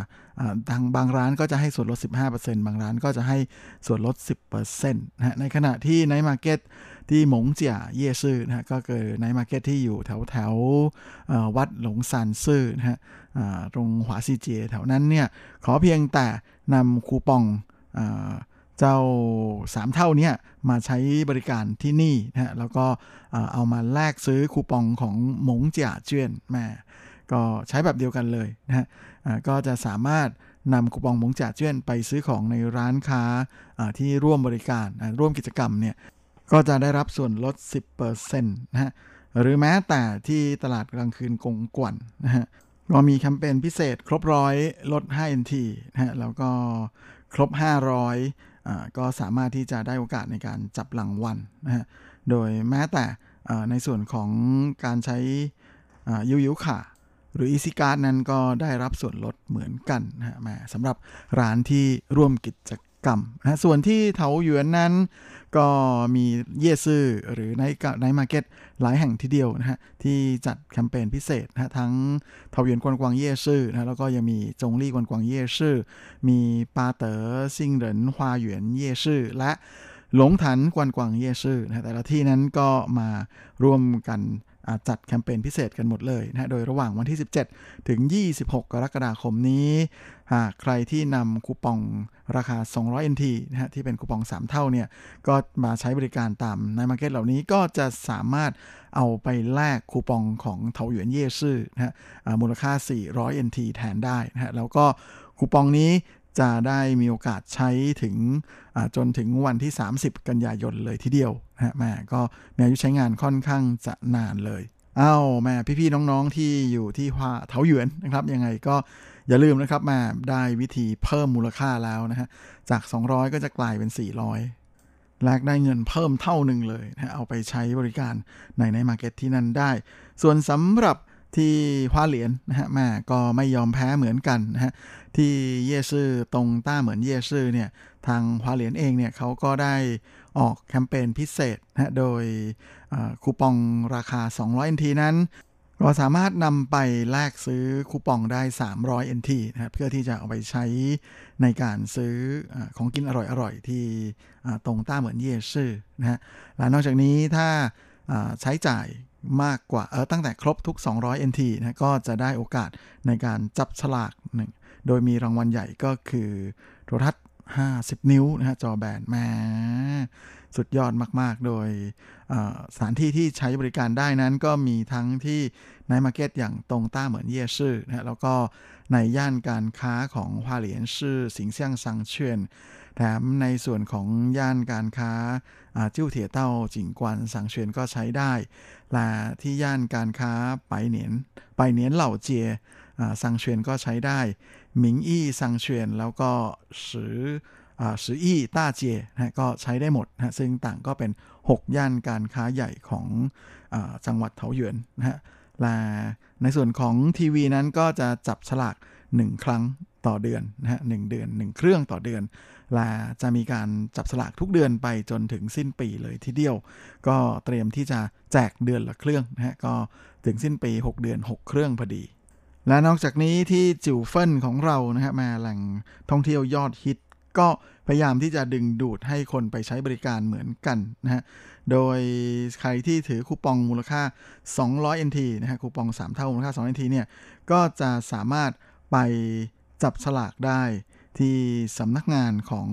ทางบางร้านก็จะให้ส่วนลด 15%บางร้านก็จะให้ส่วนลด 10%นะฮะในขณะที่ night market ที่หมงเจีย 夜市นะฮะก็คือ night market ที่อยู่แถวแถววัดหลงซานซื่อนะฮะตรงหวาซีเจแถวนั้นเนี่ยขอเพียงแต่นำคูปอง เจ้าสามเท่านี้มาใช้บริการที่นี่นะฮะแล้วก็เอามาแลกซื้อคูปองของหมงเจียเจียนแม่ก็ใช้แบบเดียวกันเลยนะฮะก็จะสามารถนำคูปองหมงจ่าเจี้ยนไปซื้อของในร้านค้าที่ร่วมบริการร่วมกิจกรรมเนี่ยก็จะได้รับส่วนลด 10%นะฮะหรือแม้แต่ที่ตลาดกลางคืนกงกวนนะฮะก็มีแคมเปญพิเศษครบร้อยลด 5NT นะฮะแล้วก็ครบ 500 ก็สามารถที่จะได้โอกาสในการจับรางวัลนะฮะโดยแม้แต่ในส่วนของการใช้悠遊卡 หรือ EasyCard นั้นก็ได้รับส่วนลดเหมือนกันนะฮะสำหรับร้านที่ร่วมกิจ กรรมนะส่วนที่เถาหยวนนั้น ก็มี 夜市 หรือ night market หลายแห่งทีเดียวนะฮะที่จัดแคมเปญพิเศษนะทั้งเถาหยวน 觀光夜市นะแล้วก็ยังมีจงลี่ 觀光夜市มีปาเต๋อซิงเหริน 花園夜市และหลงถันกวนกวางเย่ซื่อนะแต่ละที่นั้นก็มาร่วมกัน จัดแคมเปญพิเศษกันหมดเลยนะโดยระหว่างวันที่ 17 ถึง 26 กรกฎาคมนี้หากใครที่นำคูปองราคา 200 NT นะฮะที่เป็นคูปอง 3 เท่าเนี่ยก็มาใช้บริการตาม night market เหล่านี้ก็จะสามารถเอาไปแลกคูปองของเถาหยวนเย่ซื่อนะฮะมูลค่า 400 NT แทนได้นะฮะแล้วก็คูปองนี้จะได้มีโอกาสใช้ถึงจนถึงวันที่ 30 กันยายนเลยทีเดียว นะแม่ก็มีอายุใช้งานค่อนข้างจะนานเลยอ้าวแม่พี่ๆน้องๆที่อยู่ที่ฮวาเถาหยวนนะครับยังไงก็อย่าลืมนะครับแม่ได้วิธีเพิ่มมูลค่าแล้วนะฮะจาก 200 ก็จะกลายเป็น 400แลกได้เงินเพิ่มเท่าหนึ่งเลยนะเอาไปใช้บริการในในมาร์เก็ตที่นั่นได้ ส่วนสำหรับที่ฮวาเหรียญนะฮะแม่ก็ไม่ยอมแพ้เหมือนกันนะฮะที่เย่ซื่อตรงต้าเหมือนเย่ซื่อเนี่ยทางฮวาเหรียญเองเนี่ยเขาก็ได้ ออกแคมเปญพิเศษนะโดยคูปองราคา 200 NT นั้น เราสามารถนำไปแลกซื้อคูปองได้ 300 NT นะเพื่อที่จะเอาไปใช้ในการซื้ออของกินอร่อยๆ ที่ตรงต้าเหมือนเย่ซื่อนะฮะและนอกจากนี้ถ้าใช้จ่ายมากกว่าเออตั้งแต่ครบทุก 200 NT นะก็จะได้โอกาสในการจับฉลากหนึ่งโดยมีรางวัลใหญ่ก็คือโทรทัศน์ 50 นิ้วนะฮะจอแบนแหมสุดยอดมาก ๆ โดยสถานที่ที่ใช้บริการได้นั้นก็มีทั้งที่ night market อย่างตรงต้าเหมือนเย่ซื่อนะแล้วก็ในย่านการค้าของฮวาเหลียนซื่อสิงเซียงซังเชียนแถมในส่วนของย่านการค้าจิ้วเถียเต้าจิงกวนสังเชียนก็ใช้ได้และที่ย่านการค้าไปเหนียนไปเหนียนเหล่าเจียสังเชียนก็ใช้ได้ หมิงอี้สังเชียนแล้วก็สือสืออี้ต้าเจียนะก็ใช้ได้หมดนะซึ่งต่างก็เป็น 6 ย่านการค้าใหญ่ของอจังหวัดเถาหยวนนะฮะและในส่วนของทีวีนั้นก็จะจับฉลาก 1 ครั้งต่อเดือนนะฮะหเดือน 1 เครื่องต่อเดือนและจะมีการจับสลากทุกเดือนไปจนถึงสิ้นปีเลยทีเดียว ก็เตรียมที่จะแจกเดือนละเครื่องนะฮะก็ถึงสิ้นปี 6 เดือน 6 เครื่องพอดี และนอกจากนี้ที่จิวเฟินของเรานะฮะมาแหล่งท่องเที่ยวยอดฮิต ก็พยายามที่จะดึงดูดให้คนไปใช้บริการเหมือนกันนะฮะ โดยใครที่ถือคูปองมูลค่า 200 NT นะฮะคูปอง 3 เท่ามูลค่า200 NT เนี่ย ก็จะสามารถไปจับฉลากได้ที่สำนักงานของ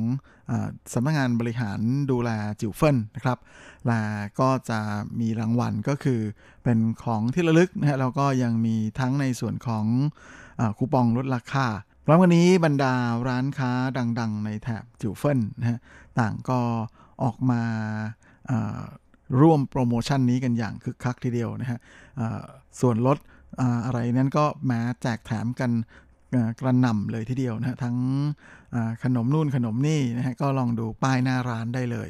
สำนักงานบริหารดูแลจิวเฟินนะครับและก็จะมีรางวัลก็คือเป็นของที่ระลึกนะฮะแล้วก็ยังมีทั้งในส่วนของอคูปองลดราคาพร้อมกันนี้บรรดาร้านค้าดังๆ ในแถบจิวเฟินนะฮะต่างก็ออกมาร่วมโปรโมชั่นนี้กันอย่างคึกคักทีเดียวนะฮะส่วนลดอะไรนั้นก็มาแจกแถมกัน กระหน่ำเลยทีเดียวนะฮะทั้งขนมนู่นขนมนี่นะฮะก็ลองดูป้ายหน้าร้านได้เลย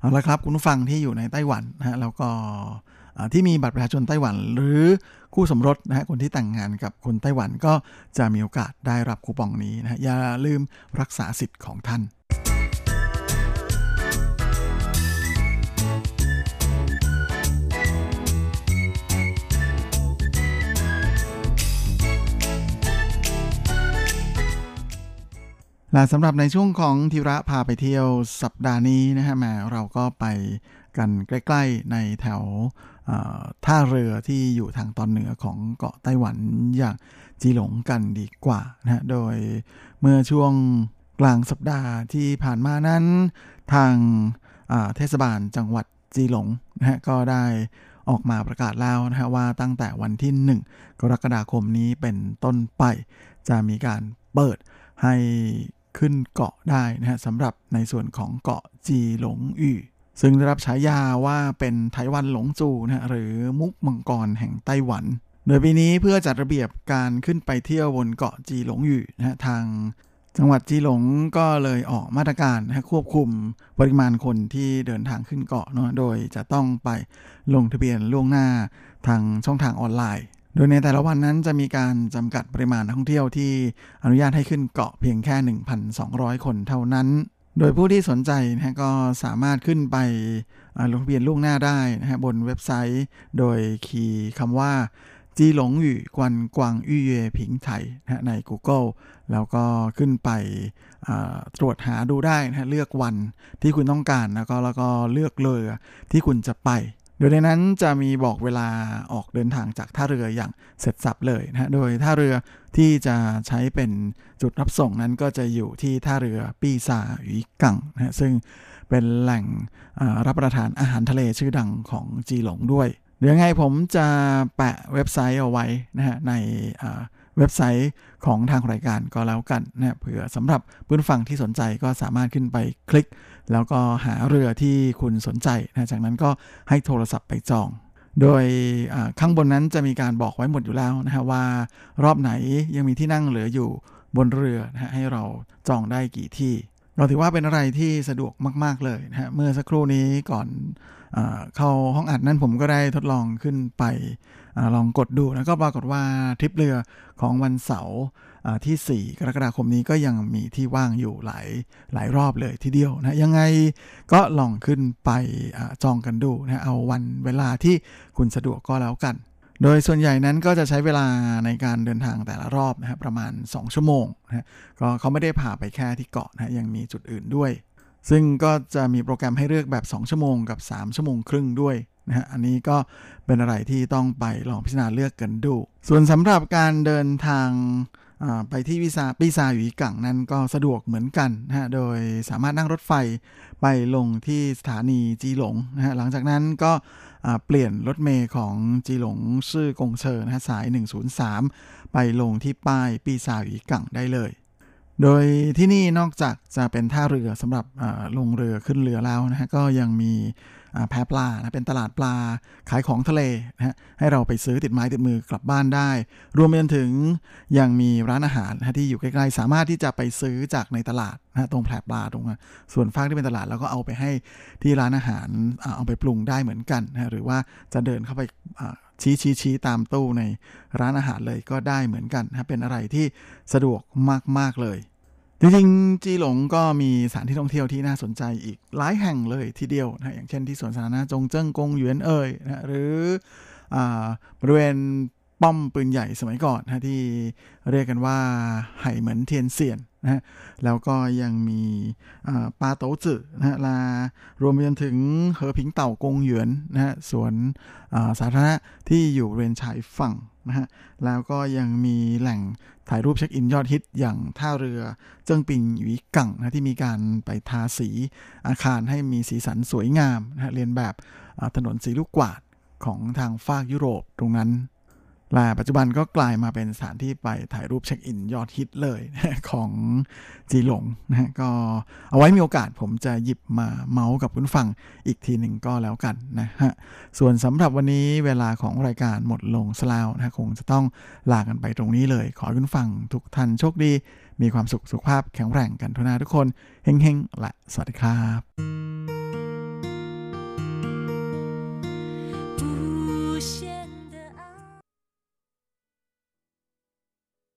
เอาละครับคุณผู้ฟังที่อยู่ในไต้หวันนะฮะแล้วก็ที่มีบัตรประชาชนไต้หวัน หรือคู่สมรสนะฮะคนที่แต่งงานกับคนไต้หวันก็จะมีโอกาสได้รับคูปองนี้นะฮะอย่าลืมรักษาสิทธิ์ของท่าน และสำหรับในช่วงของทิระพาไปเที่ยวสัปดาห์นี้นะฮะมาเราก็ไปกันใกล้ ๆ ในแถวท่าเรือที่อยู่ทางตอนเหนือของเกาะไต้หวันอย่างจีหลงกันดีกว่านะโดยเมื่อช่วงกลางสัปดาห์ที่ผ่านมานั้น ทางเทศบาลจังหวัดจีหลงนะฮะก็ได้ออกมาประกาศแล้วนะฮะว่าตั้งแต่วันที่ 1 กรกฎาคมนี้เป็นต้นไป จะมีการเปิดให้ ขึ้นเกาะได้นะฮะสำหรับในส่วนของเกาะจีหลงอี่ซึ่งได้รับฉายาว่าเป็นไต้หวันหลงจูนะหรือมุกมังกรแห่งไต้หวัน โดยปีนี้เพื่อจัดระเบียบการขึ้นไปเที่ยวบนเกาะจีหลงอยู่นะฮะทางจังหวัดจีหลงก็เลยออกมาตรการนะควบคุมปริมาณคนที่เดินทางขึ้นเกาะเนาะโดยจะต้องไปลงทะเบียนล่วงหน้าทางช่องทางออนไลน์ โดยในแต่ละวันนั้นจะมีการจำกัดปริมาณนักท่องเที่ยวที่อนุญาตให้ขึ้นเกาะเพียงแค่ 1,200 คนเท่านั้น โดยผู้ที่สนใจนะก็สามารถขึ้นไปลงทะเบียนล่วงหน้าได้นะฮะบนเว็บไซต์ โดยคีย์คำว่าจีหลงอยู่กวนกวางยู่เย่ผิงไถนะใน Google แล้วก็ขึ้นไปตรวจหาดูได้นะเลือกวันที่คุณต้องการแล้วก็แล้วก็เลือกเรือที่คุณจะไป โดยในนั้นจะมีบอกเวลาออกเดินทางจากท่าเรืออย่างเสร็จสับเลยนะโดยท่าเรือที่จะใช้เป็นจุดรับส่งนั้นก็จะอยู่ที่ท่าเรือปีซาหวีกังนะซึ่งเป็นแหล่งรับประทานอาหารทะเลชื่อดังของจีหลงด้วย เดี๋ยวไงผมจะแปะเว็บไซต์เอาไว้นะฮะในเว็บไซต์ของทางรายการก็แล้วกันนะเผื่อสำหรับเพื่อนฟังที่สนใจก็สามารถขึ้นไปคลิก แล้วก็หาเรือที่คุณสนใจนะจากนั้นก็ให้โทรศัพท์ไปจอง โดยข้างบนนั้นจะมีการบอกไว้หมดอยู่แล้วนะฮะว่ารอบไหนยังมีที่นั่งเหลืออยู่บนเรือนะฮะให้เราจองได้กี่ที่เราถือว่าเป็นอะไรที่สะดวกมาก ๆ เลยนะฮะ เมื่อสักครู่นี้ก่อนเข้าห้องอัดนั้นผมก็ได้ทดลองขึ้นไปอลองกดดูแล้วก็ปรากฏว่าทริปเรือของวันเสาร์ ที่ 4 กรกฎาคมนี้ก็ยังมีที่ว่างอยู่หลายหลายรอบเลยทีเดียวนะยังไงก็ลองขึ้นไปอจองกันดูนะเอาวันเวลาที่คุณสะดวกก็แล้วกัน โดยส่วนใหญ่นั้นก็จะใช้เวลาในการเดินทางแต่ละรอบนะครับประมาณ 2 ชั่วโมงนะก็เขาไม่ได้พาไปแค่ที่เกาะนะยังมีจุดอื่นด้วย ซึ่งก็จะมีโปรแกรมให้เลือกแบบ 2 ชั่วโมงกับ 3 ชั่วโมงครึ่งด้วยนะฮะอันนี้ก็เป็นอะไรที่ต้องไปลองพิจารณาเลือกกันดู ส่วนสำหรับการเดินทาง ไปที่วิซาปีซาอยู่กังนั้นก็สะดวกเหมือนกันนะฮะ โดยสามารถนั่งรถไฟไปลงที่สถานีจีหลงนะฮะ หลังจากนั้นก็เปลี่ยนรถเมย์ของจีหลงชื่อกงเชอนะฮะสาย 103 ไปลงที่ป้ายปีซาอยู่กังได้เลย โดยที่นี่นอกจากจะเป็นท่าเรือสำหรับลงเรือขึ้นเรือแล้วนะฮะก็ยังมีแพปลานะเป็นตลาดปลาขายของทะเลนะฮะให้เราไปซื้อติดไม้ติดมือกลับบ้านได้ รวมไปจนถึงยังมีร้านอาหารนะที่อยู่ใกล้ๆ สามารถที่จะไปซื้อจากในตลาดนะตรงแผลปลาตรงส่วนฟากที่เป็นตลาดแล้วก็เอาไปให้ที่ร้านอาหารเอาไปปรุงได้เหมือนกันนะหรือว่าจะเดินเข้าไป ชี้ชี้ชี้ตามตู้ในร้านอาหารเลยก็ได้เหมือนกันนะเป็นอะไรที่สะดวกมาก ๆ เลย จริงๆ จีหลงก็มีสถานที่ท่องเที่ยวที่น่าสนใจอีกหลายแห่งเลยทีเดียวนะอย่างเช่นที่สวนสาธารณะจงเจิ้งกงหยวนเอ่ยนะหรือบริเวณ ป้อมปืนใหญ่สมัยก่อนนะที่เรียกกันว่าไห่เหมือนเทียนเซียนนะแล้วก็ยังมีปลาโตจื่อนะลารวมไปจนถึงเหอผิงเต่ากงหยวนนะฮะสวนสาธารณะที่อยู่เรนชายฝั่งนะฮะแล้วก็ยังมีแหล่งถ่ายรูปเช็คอินยอดฮิตอย่างท่าเรือเจิ้งปิงหยีกังนะที่มีการไปทาสีอาคารให้มีสีสันสวยงามนะเรียนแบบถนนสีลูกกวาดของทางฝากยุโรปตรงนั้น และปัจจุบันก็กลายมาเป็นสถานที่ไปถ่ายรูปเช็คอินยอดฮิตเลยของจีหลงนะก็เอาไว้มีโอกาสผมจะหยิบมาเมาส์กับคุณฟังอีกทีหนึ่งก็แล้วกันนะฮะส่วนสำหรับวันนี้เวลาของรายการหมดลงสลาวนะคงจะต้องลากันไปตรงนี้เลย ขอคุณฟังทุกท่านโชคดี มีความสุขสุขภาพแข็งแรงกันทุกนาทุกคนเฮงๆและสวัสดีครับ